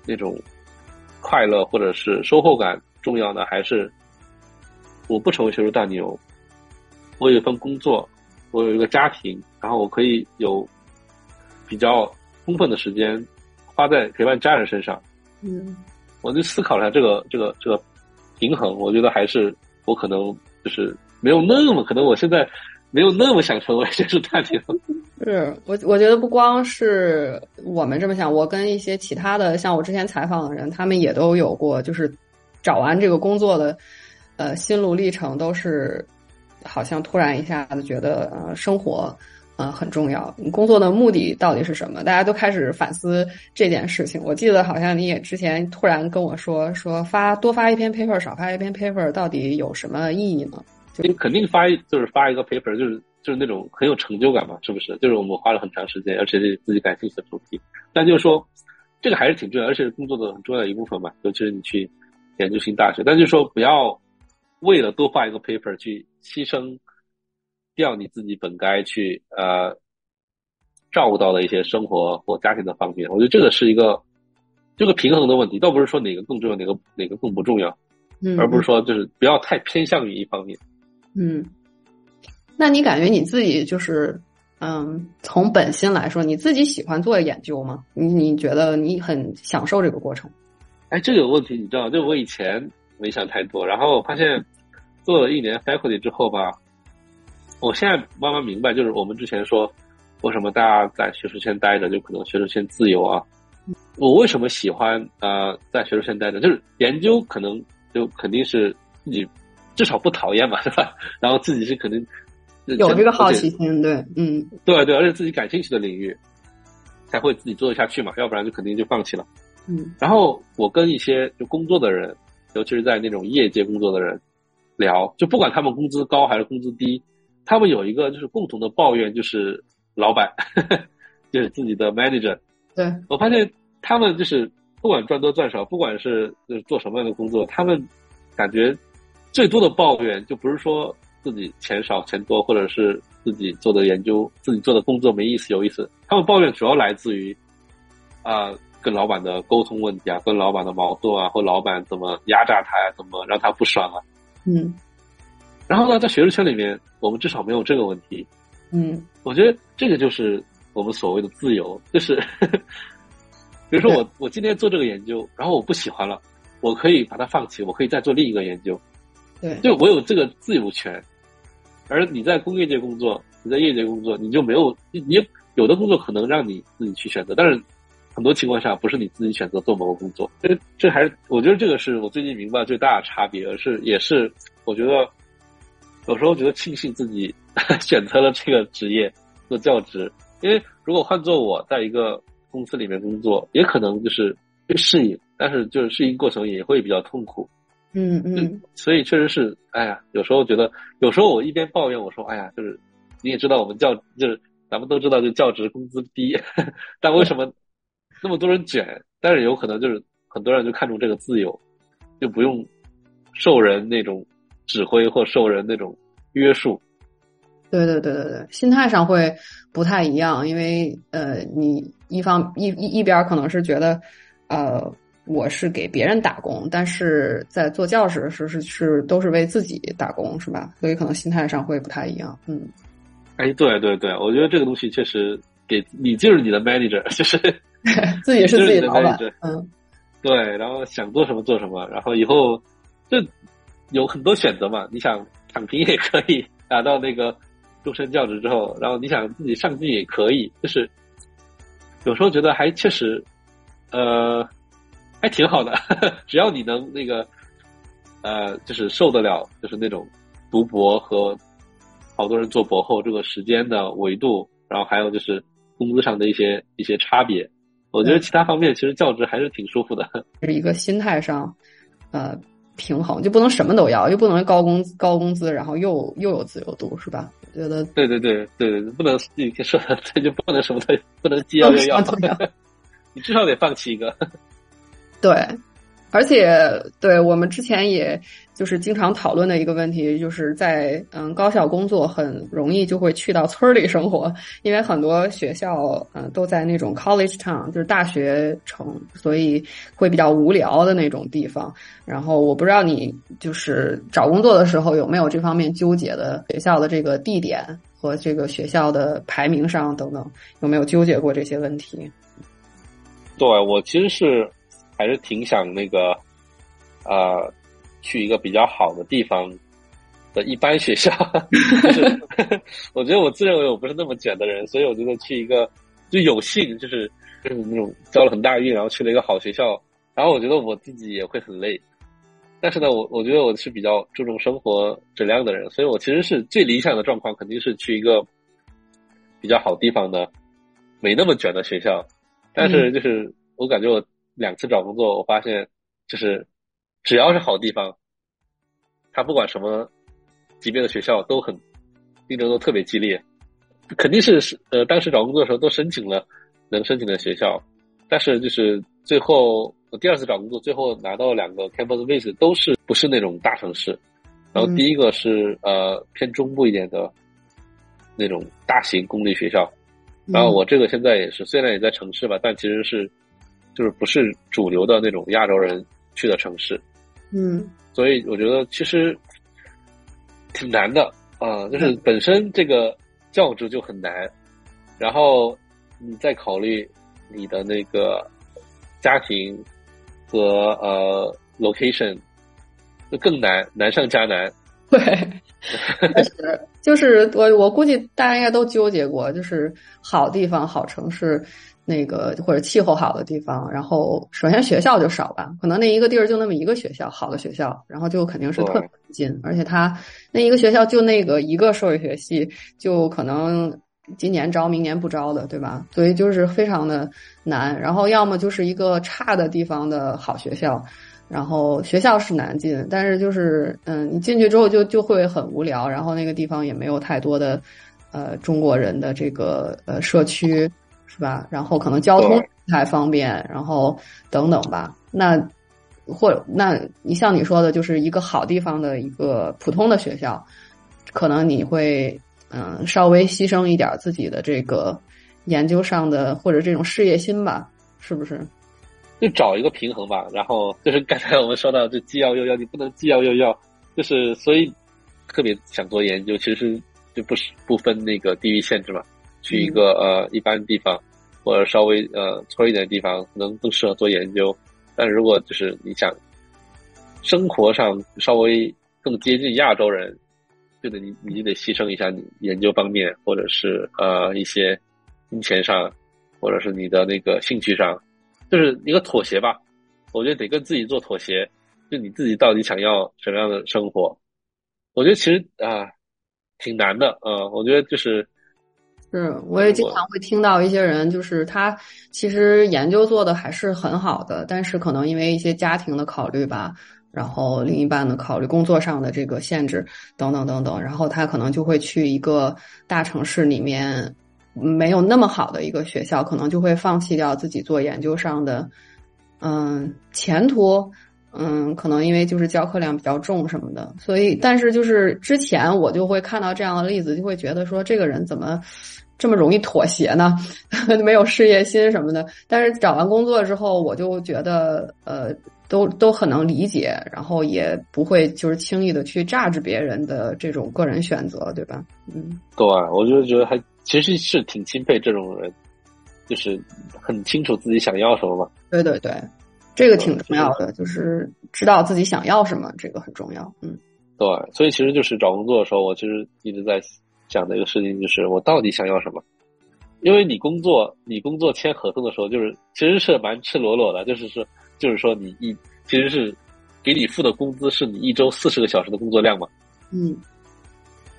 那种快乐或者是收获感重要呢，还是我不成为学术大牛，我有一份工作，我有一个家庭，然后我可以有比较充分的时间花在陪伴家人身上。嗯，我就思考了下这个这个这个平衡，我觉得还是我可能就是没有那么可能，我现在没有那么想成为学术大牛。是我我觉得不光是我们这么想，我跟一些其他的像我之前采访的人，他们也都有过，就是找完这个工作的呃心路历程，都是好像突然一下子觉得呃生活呃很重要，你工作的目的到底是什么？大家都开始反思这件事情。我记得好像你也之前突然跟我说说发多发一篇 paper 少发一篇 paper 到底有什么意义呢？你肯定发一就是发一个 paper 就是。就是那种很有成就感嘛，是不是？就是我们花了很长时间，而且是自己感兴趣的主题。但就是说，这个还是挺重要，而且是工作的很重要一部分嘛。尤其是你去研究性大学，但就是说，不要为了多发一个 paper 去牺牲掉你自己本该去呃照顾到的一些生活或家庭的方面。我觉得这个是一个这个平衡的问题，倒不是说哪个更重要，哪个哪个更不重要，嗯，而不是说就是不要太偏向于一方面，嗯。那你感觉你自己就是，嗯，从本心来说，你自己喜欢做研究吗？你你觉得你很享受这个过程？哎，这个问题你知道，就我以前没想太多，然后我发现做了一年 faculty 之后吧，我现在慢慢明白，就是我们之前说为什么大家在学术圈待着就可能学术圈自由啊，我为什么喜欢呃在学术圈待着，就是研究可能就肯定是自己至少不讨厌嘛，是吧？然后自己是肯定。有这个好奇心，对，嗯，对对，而且自己感兴趣的领域，才会自己做得下去嘛，要不然就肯定就放弃了。嗯，然后我跟一些就工作的人，尤其是在那种业界工作的人聊，就不管他们工资高还是工资低，他们有一个就是共同的抱怨，就是老板，就是自己的 manager。对我发现他们就是不管赚多赚少，不管是就是做什么样的工作，他们感觉最多的抱怨就不是说。自己钱少钱多，或者是自己做的研究、自己做的工作没意思、有意思，他们抱怨主要来自于啊，跟老板的沟通问题啊，跟老板的矛盾啊，或老板怎么压榨他呀，怎么让他不爽啊。嗯。然后呢，在学术圈里面，我们至少没有这个问题。嗯。我觉得这个就是我们所谓的自由，就是 比如说我我今天做这个研究，然后我不喜欢了，我可以把它放弃，我可以再做另一个研究。对，就我有这个自由权。而你在工业界工作，你在业界工作，你就没有你有的工作可能让你自己去选择，但是很多情况下不是你自己选择做某个工作。这这还是我觉得这个是我最近明白最大的差别，而是也是我觉得有时候觉得庆幸自己 选择了这个职业做教职，因为如果换做我在一个公司里面工作，也可能就是会适应，但是就是适应过程也会比较痛苦。嗯嗯，所以确实是，哎呀，有时候觉得，有时候我一边抱怨，我说，哎呀，就是你也知道，我们教就是咱们都知道，就教职工资低，但为什么那么多人卷？但是有可能就是很多人就看重这个自由，就不用受人那种指挥或受人那种约束。对对对对对，心态上会不太一样，因为呃，你一方一一一边可能是觉得，呃。我是给别人打工，但是在做教师的时候是是都是为自己打工，是吧？所以可能心态上会不太一样。嗯，哎，对对对，我觉得这个东西确实给你就是你的 manager，就是 自己是自己的老板。嗯，对，然后想做什么做什么，然后以后就有很多选择嘛。你想躺平也可以，达到那个终身教职之后，然后你想自己上进也可以，就是有时候觉得还确实，呃。还挺好的，只要你能那个，呃，就是受得了，就是那种读博和好多人做博后这个时间的维度，然后还有就是工资上的一些一些差别。我觉得其他方面其实教职还是挺舒服的，是一个心态上，呃，平衡就不能什么都要，又不能高工高工资，然后又又有自由度，是吧？我觉得对对对对对，不能你说这就不能什么都不能既要又要，你至少得放弃一个。对。而且，对我们之前也就是经常讨论的一个问题，就是在嗯高校工作很容易就会去到村里生活，因为很多学校嗯都在那种 college town，就是大学城，所以会比较无聊的那种地方。然后我不知道你就是找工作的时候有没有这方面纠结的学校的这个地点和这个学校的排名上等等，有没有纠结过这些问题？对我其实是。还是挺想那个，呃，去一个比较好的地方的一般学校。就是我觉得我自认为我不是那么卷的人，所以我觉得去一个就有幸就是就是那种交了很大运，然后去了一个好学校。然后我觉得我自己也会很累，但是呢，我我觉得我是比较注重生活质量的人，所以我其实是最理想的状况肯定是去一个比较好地方的，没那么卷的学校。但是就是我感觉我。两次找工作，我发现就是只要是好地方，他不管什么级别的学校都很竞争都特别激烈，肯定是是呃当时找工作的时候都申请了能申请的学校，但是就是最后我第二次找工作，最后拿到两个 campus base 都是不是那种大城市，然后第一个是呃偏中部一点的那种大型公立学校，然后我这个现在也是虽然也在城市吧，但其实是。就是不是主流的那种亚洲人去的城市，嗯，所以我觉得其实挺难的啊。就是本身这个教职就很难，然后你再考虑你的那个家庭和呃 location，就更难，难上加难。对，确实，就是我我估计大家应该都纠结过，就是好地方、好城市。那个或者气候好的地方，然后首先学校就少吧，可能那一个地儿就那么一个学校，好的学校，然后就肯定是特别近，而且他那一个学校就那个一个社会学系，就可能今年招明年不招的，对吧？所以就是非常的难。然后要么就是一个差的地方的好学校，然后学校是难进，但是就是嗯，你进去之后就就会很无聊，然后那个地方也没有太多的呃中国人的这个呃社区。是吧？然后可能交通不太方便，然后等等吧。那或那你像你说的，就是一个好地方的一个普通的学校，可能你会嗯稍微牺牲一点自己的这个研究上的或者这种事业心吧，是不是？就找一个平衡吧。然后就是刚才我们说到，就既要又要，你不能既要又要，就是所以特别想做研究，其实就不是不分那个地域限制嘛。去一个呃一般地方，或者稍微呃村一点的地方，可能更适合做研究。但如果就是你想生活上稍微更接近亚洲人，就得你你就得牺牲一下你研究方面，或者是呃一些金钱上，或者是你的那个兴趣上，就是一个妥协吧。我觉得得跟自己做妥协，就你自己到底想要什么样的生活？我觉得其实啊挺难的啊。我觉得就是。是，我也经常会听到一些人，就是他其实研究做的还是很好的，但是可能因为一些家庭的考虑吧，然后另一半的考虑、工作上的这个限制等等等等，然后他可能就会去一个大城市里面没有那么好的一个学校，可能就会放弃掉自己做研究上的嗯前途。嗯，可能因为就是教课量比较重什么的，所以但是就是之前我就会看到这样的例子，就会觉得说这个人怎么这么容易妥协呢？没有事业心什么的。但是找完工作之后，我就觉得呃，都都很能理解，然后也不会就是轻易的去榨制别人的这种个人选择，对吧？嗯，对，我就觉得还其实是挺钦佩这种人，就是很清楚自己想要什么嘛。对对对。这个挺重要的，就是知道自己想要什么，这个很重要。嗯，对，所以其实就是找工作的时候，我其实一直在想的一个事情，就是我到底想要什么。因为你工作，你工作签合同的时候，就是其实是蛮赤裸裸的，就是说，就是说你一其实是给你付的工资是你一周四十个小时的工作量嘛。嗯。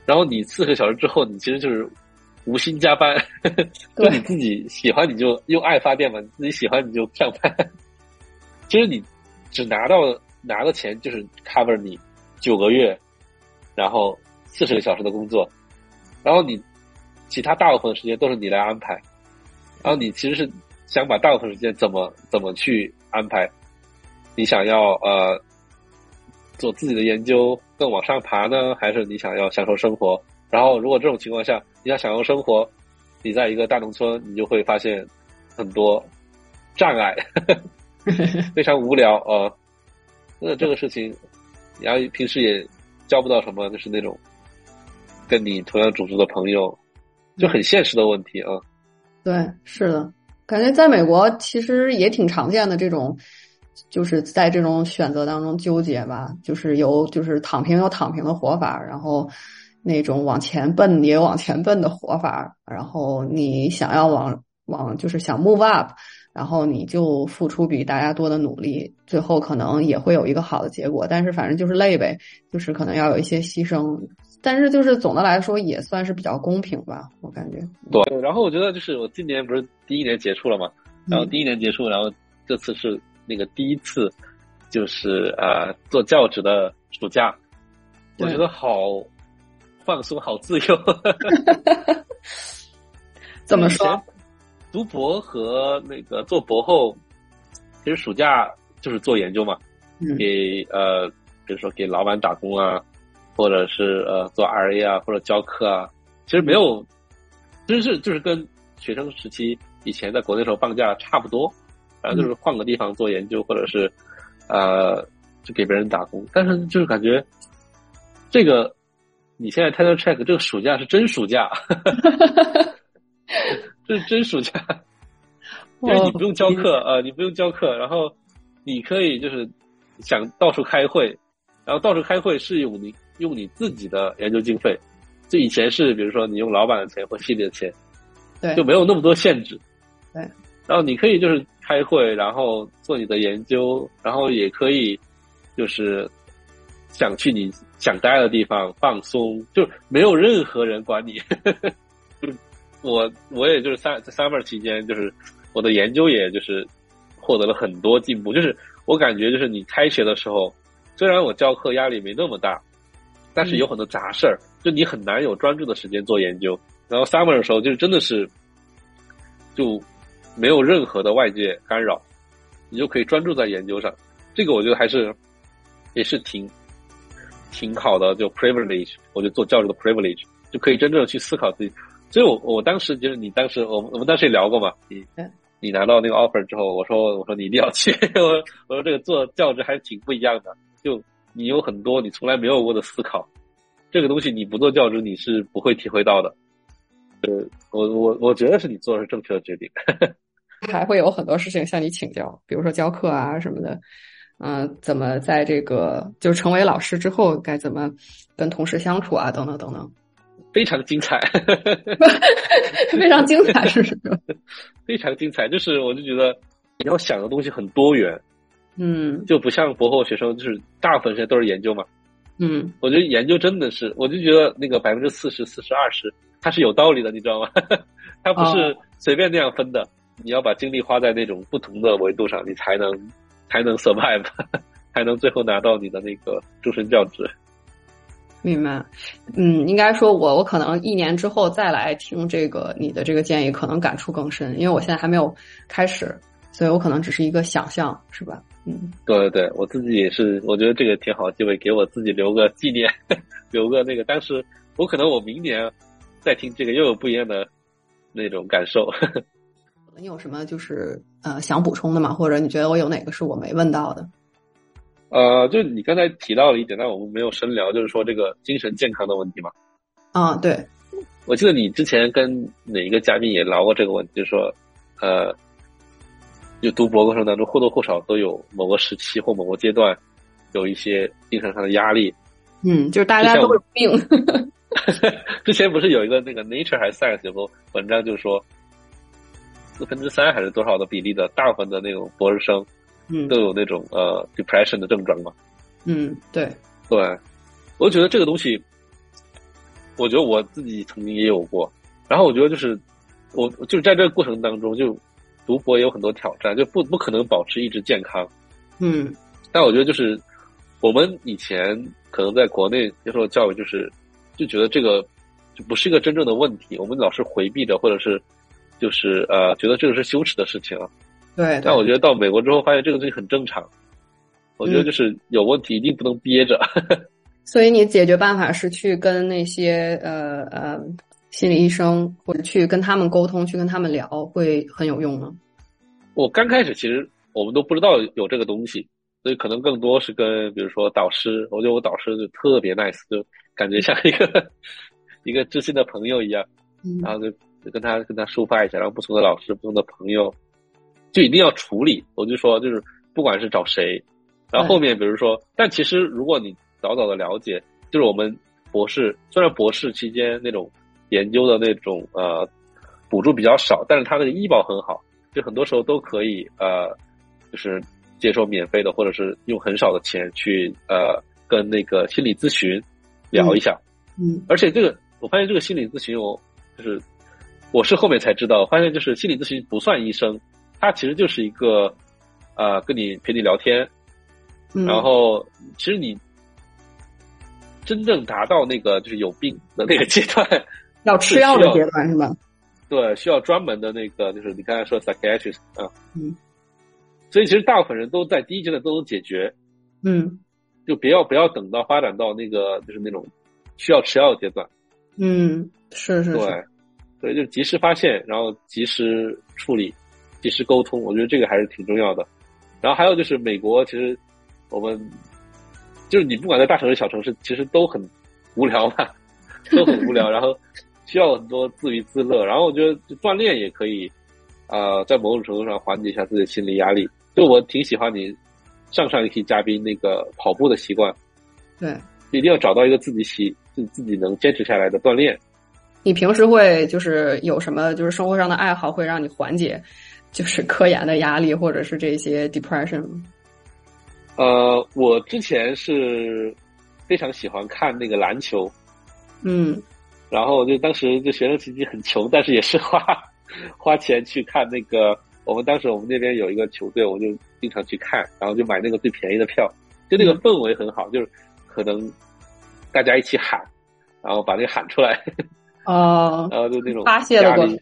然后你四十个小时之后，你其实就是无心加班，就你自己喜欢你就用爱发电嘛，你自己喜欢你就上班。其实你只拿到拿的钱就是 cover 你九个月，然后四十个小时的工作，然后你其他大部分的时间都是你来安排，然后你其实是想把大部分时间怎么怎么去安排？你想要呃做自己的研究更往上爬呢，还是你想要享受生活？然后如果这种情况下你想享受生活，你在一个大农村，你就会发现很多障碍。非常无聊啊！那这个事情，然后平时也交不到什么，就是那种跟你同样种族的朋友，就很现实的问题啊。对，是的，感觉在美国其实也挺常见的这种，就是在这种选择当中纠结吧，就是有就是躺平有躺平的活法，然后那种往前奔也有往前奔的活法，然后你想要往往就是想 move up。然后你就付出比大家多的努力，最后可能也会有一个好的结果。但是反正就是累呗，就是可能要有一些牺牲。但是就是总的来说也算是比较公平吧，我感觉。对，然后我觉得就是我今年不是第一年结束了嘛，然后第一年结束，然后这次是那个第一次，就是啊做教职的暑假，我觉得好放松，好自由。怎么说？读博和那个做博后，其实暑假就是做研究嘛，给呃，比如说给老板打工啊，或者是呃做 RA 啊，或者教课啊，其实没有，其实是就是跟学生时期以前在国内时候放假差不多，然后就是换个地方做研究，或者是呃就给别人打工，但是就是感觉这个你现在 title check 这个暑假是真暑假。这是真暑假，因为你不用教课啊，你不用教课，然后你可以就是想到处开会，然后到处开会是用你用你自己的研究经费，就以前是比如说你用老板的钱或系列的钱，对，就没有那么多限制，对，然后你可以就是开会，然后做你的研究，然后也可以就是想去你想待的地方放松，就没有任何人管你。我我也就是三在 summer 期间，就是我的研究，也就是获得了很多进步。就是我感觉，就是你开学的时候，虽然我教课压力没那么大，但是有很多杂事儿，就你很难有专注的时间做研究。然后 summer 的时候，就是真的是就没有任何的外界干扰，你就可以专注在研究上。这个我觉得还是也是挺挺好的，就 privilege，我觉得做教授的 privilege 就可以真正去思考自己。所以，我我当时就是你当时，我我们当时也聊过嘛。你你拿到那个 offer 之后，我说我说你一定要去。我我说这个做教职还是挺不一样的，就你有很多你从来没有过的思考，这个东西你不做教职你是不会体会到的。呃，我我我觉得是你做的是正确的决定。还会有很多事情向你请教，比如说教课啊什么的，嗯，怎么在这个就成为老师之后该怎么跟同事相处啊，等等等等。非常精彩，非常精彩，是什么？非常精彩，就是我就觉得你要想的东西很多元，嗯，就不像博后学生，就是大部分时间都是研究嘛，嗯，我觉得研究真的是，我就觉得那个百分之四十、四十、二十，它是有道理的，你知道吗？它不是随便那样分的，你要把精力花在那种不同的维度上，你才能才能 survive，才能最后拿到你的那个终身教职。明白，嗯，应该说，我我可能一年之后再来听这个你的这个建议，可能感触更深，因为我现在还没有开始，所以我可能只是一个想象，是吧？嗯，对对对，我自己也是，我觉得这个挺好机会，给我自己留个纪念，留个那个，当时我可能我明年再听这个又有不一样的那种感受。你有什么就是呃想补充的吗？或者你觉得我有哪个是我没问到的？呃，就你刚才提到了一点，但我们没有深聊，就是说这个精神健康的问题嘛。啊，对，我记得你之前跟哪一个嘉宾也聊过这个问题，就是说，呃，就读博过程当中或多或少都有某个时期或某个阶段有一些精神上的压力。嗯，就是大家都有病。之前不是有一个那个 Nature 还是 Science 有个文章，就是说四分之三还是多少的比例的大部分的那种博士生。嗯，都有那种呃 depression 的症状嘛？嗯，对，对，我觉得这个东西，我觉得我自己曾经也有过，然后我觉得就是我就是在这个过程当中，就读博也有很多挑战，就不不可能保持一直健康。嗯，但我觉得就是我们以前可能在国内接受教育，就是就觉得这个就不是一个真正的问题，我们老是回避着，或者是就是呃觉得这个是羞耻的事情。对，但我觉得到美国之后，发现这个东西很正常。我觉得就是有问题一定不能憋着。所以你解决办法是去跟那些呃呃心理医生，或者去跟他们沟通，去跟他们聊，会很有用吗？我刚开始其实我们都不知道有这个东西，所以可能更多是跟比如说导师，我觉得我导师就特别 nice，就感觉像一个一个知心的朋友一样，然后就就跟他跟他抒发一下，然后不同的老师、不同的朋友，就一定要处理。我就说就是不管是找谁，然后后面比如说，但其实如果你早早的了解，就是我们博士虽然博士期间那种研究的那种呃补助比较少，但是他那个医保很好。就很多时候都可以呃，就是接受免费的，或者是用很少的钱去呃跟那个心理咨询聊一下。嗯，而且这个我发现这个心理咨询，我就是我是后面才知道，发现就是心理咨询不算医生，他其实就是一个呃跟你陪你聊天，然后其实你真正达到那个就是有病的那个阶段，要吃药的阶段是吗？对，需要专门的那个，就是你刚才说 psychiatrist 啊，嗯，所以其实大部分人都在第一阶段都能解决，嗯，就不要不要等到发展到那个就是那种需要吃药的阶段，嗯，是是，对，所以就及时发现，然后及时处理，及时沟通，我觉得这个还是挺重要的。然后还有就是美国，其实我们就是你不管在大城市小城市，其实都很无聊嘛，都很无聊，然后。需要很多自娱自乐，然后我觉得锻炼也可以，呃，在某种程度上缓解一下自己的心理压力。就我挺喜欢你上上一期嘉宾那个跑步的习惯，对，一定要找到一个自己喜自自己能坚持下来的锻炼。你平时会就是有什么就是生活上的爱好会让你缓解就是科研的压力或者是这些 depression？呃，我之前是非常喜欢看那个篮球，嗯。然后就当时就学生时期很穷，但是也是花花钱去看那个。我们当时我们那边有一个球队，我就经常去看，然后就买那个最便宜的票，就那个氛围很好，就是可能大家一起喊，然后把那个喊出来，哦，然后就那种发泄的过程。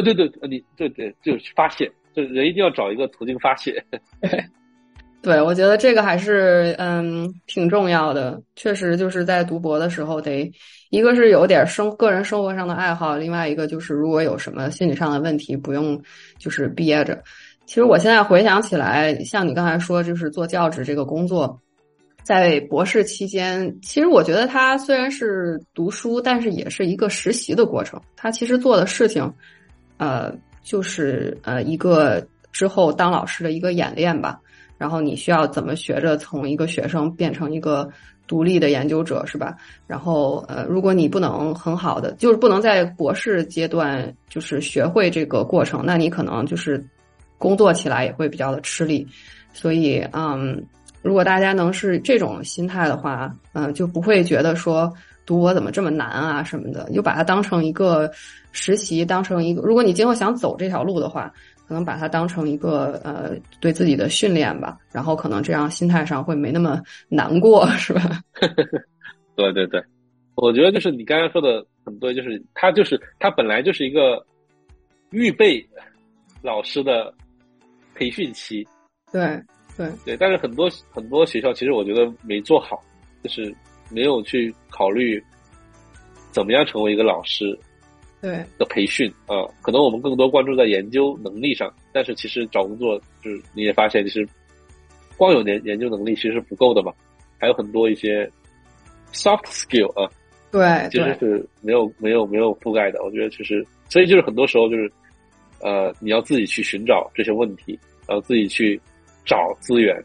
对对对，你对对，就是发泄，就人一定要找一个途径发泄。对，我觉得这个还是嗯挺重要的。确实，就是在读博的时候，得一个是有点生个人生活上的爱好，另外一个就是如果有什么心理上的问题，不用就是憋着。其实我现在回想起来，像你刚才说，就是做教职这个工作，在博士期间，其实我觉得他虽然是读书，但是也是一个实习的过程。他其实做的事情，呃，就是呃一个之后当老师的一个演练吧。然后你需要怎么学着从一个学生变成一个独立的研究者，是吧？然后呃，如果你不能很好的，就是不能在博士阶段就是学会这个过程，那你可能就是工作起来也会比较的吃力。所以，嗯，如果大家能是这种心态的话，嗯，就不会觉得说读博怎么这么难啊什么的，就把它当成一个实习，当成一个，如果你今后想走这条路的话。可能把它当成一个呃对自己的训练吧，然后可能这样心态上会没那么难过，是吧？对对对，我觉得就是你刚刚说的很对，就是他就是他本来就是一个预备老师的培训期，对对对，但是很多很多学校其实我觉得没做好，就是没有去考虑怎么样成为一个老师。对的培训啊，可能我们更多关注在研究能力上，但是其实找工作就是你也发现，其实光有研研究能力其实是不够的嘛，还有很多一些 soft skill 啊，对，其实是没有没有没有覆盖的。我觉得其实，所以就是很多时候就是呃，你要自己去寻找这些问题，然后自己去找资源，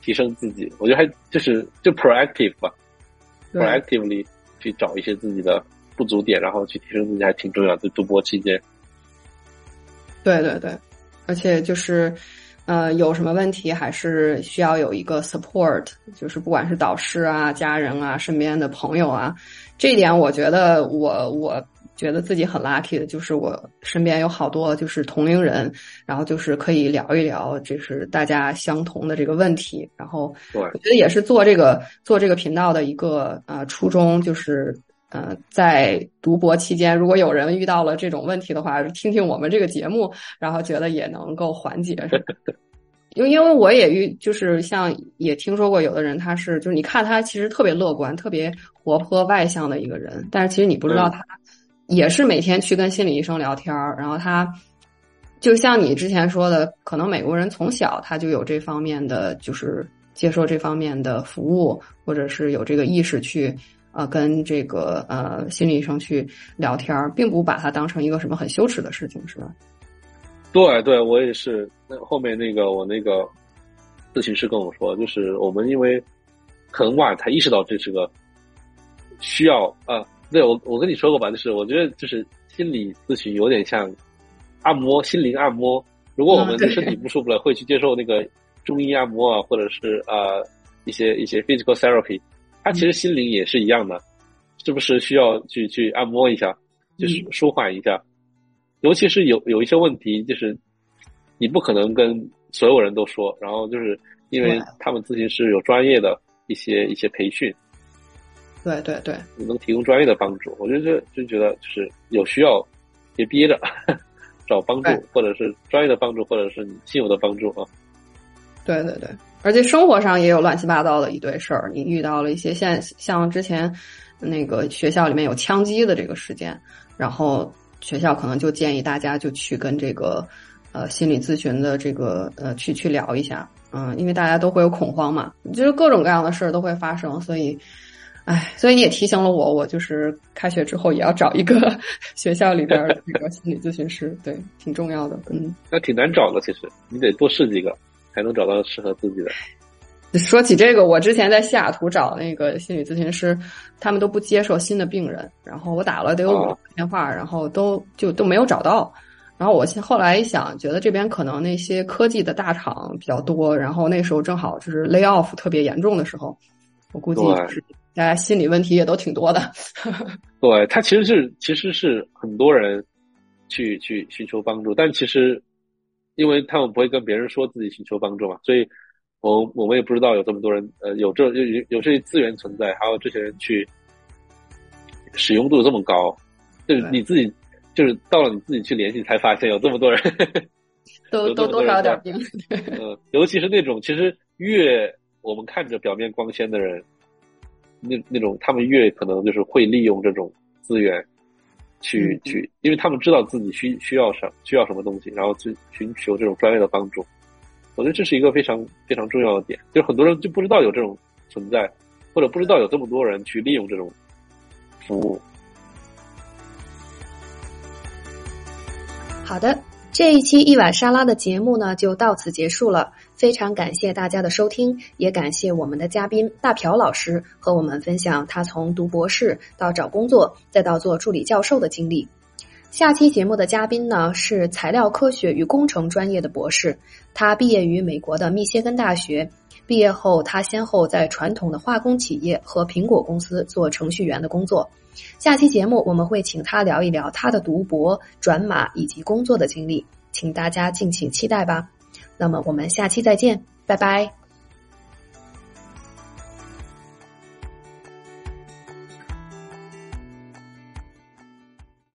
提升自己。我觉得还就是就 proactive 吧，proactively 去找一些自己的。不足点，然后去提升自己还挺重要的。读博期间，对对对，而且就是，呃，有什么问题还是需要有一个 support，就是不管是导师啊、家人啊、身边的朋友啊，这一点我觉得我我觉得自己很 lucky 的，就是我身边有好多就是同龄人，然后就是可以聊一聊，就是大家相同的这个问题。然后我觉得也是做这个做这个频道的一个呃初衷，就是呃在读博期间，如果有人遇到了这种问题的话，听听我们这个节目，然后觉得也能够缓解。因为因为我也遇就是像也听说过有的人他是就是你看他其实特别乐观、特别活泼外向的一个人，但是其实你不知道他。也是每天去跟心理医生聊天儿，然后他就像你之前说的，可能美国人从小他就有这方面的，就是接受这方面的服务，或者是有这个意识去呃跟这个呃心理医生去聊天儿，并不把它当成一个什么很羞耻的事情，是吧？对，对我也是。那后面那个我那个咨询师跟我说，就是我们因为很晚才意识到这是个需要啊。对我，我跟你说过吧，就是我觉得就是心理咨询有点像按摩，心灵按摩。如果我们的身体不舒服了，会去接受那个中医按摩啊，或者是呃一些一些 physical therapy，它其实心灵也是一样的，是不是需要去去按摩一下，就是舒缓一下？尤其是有有一些问题，就是你不可能跟所有人都说，然后就是因为他们咨询师有专业的一些一些培训。对对对，能提供专业的帮助，我觉得就觉得就是有需要，别憋着，找帮助，或者是专业的帮助，或者是你亲友的帮助啊。对对对，而且生活上也有乱七八糟的一堆事儿，你遇到了一些像像之前那个学校里面有枪击的这个事件，然后学校可能就建议大家就去跟这个呃心理咨询的这个呃去去聊一下，嗯，因为大家都会有恐慌嘛，就是各种各样的事儿都会发生，所以。哎，所以你也提醒了我，我就是开学之后也要找一个 学校里边的那个心理咨询师，对，挺重要的。嗯，那挺难找的，其实你得多试几个，才能找到适合自己的。说起这个，我之前在西雅图找那个心理咨询师，他们都不接受新的病人，然后我打了得有五个电话，然后都就都没有找到。然后我后来一想，觉得这边可能那些科技的大厂比较多，然后那时候正好就是 lay off 特别严重的时候，我估计是。大家心理问题也都挺多的，对他其实是其实是很多人去去寻求帮助，但其实因为他们不会跟别人说自己寻求帮助嘛，所以我我们也不知道有这么多人呃有这有有这些资源存在，还有这些人去使用度这么高，就是你自己就是到了你自己去联系才发现有这么多人。都都多少有点病，嗯，尤其是那种其实越我们看着表面光鲜的人。那那种他们越可能就是会利用这种资源，去去，因为他们知道自己需需要什需要什么东西，然后去寻求这种专业的帮助。我觉得这是一个非常非常重要的点，就是很多人就不知道有这种存在，或者不知道有这么多人去利用这种服务。好的。这一期一碗沙拉的节目呢，就到此结束了。非常感谢大家的收听，也感谢我们的嘉宾大朴老师和我们分享他从读博士到找工作，再到做助理教授的经历。下期节目的嘉宾呢是材料科学与工程专业的博士，他毕业于美国的密歇根大学。毕业后，他先后在传统的化工企业和苹果公司做程序员的工作。下期节目我们会请他聊一聊他的读博、转码以及工作的经历，请大家敬请期待吧。那么我们下期再见，拜拜。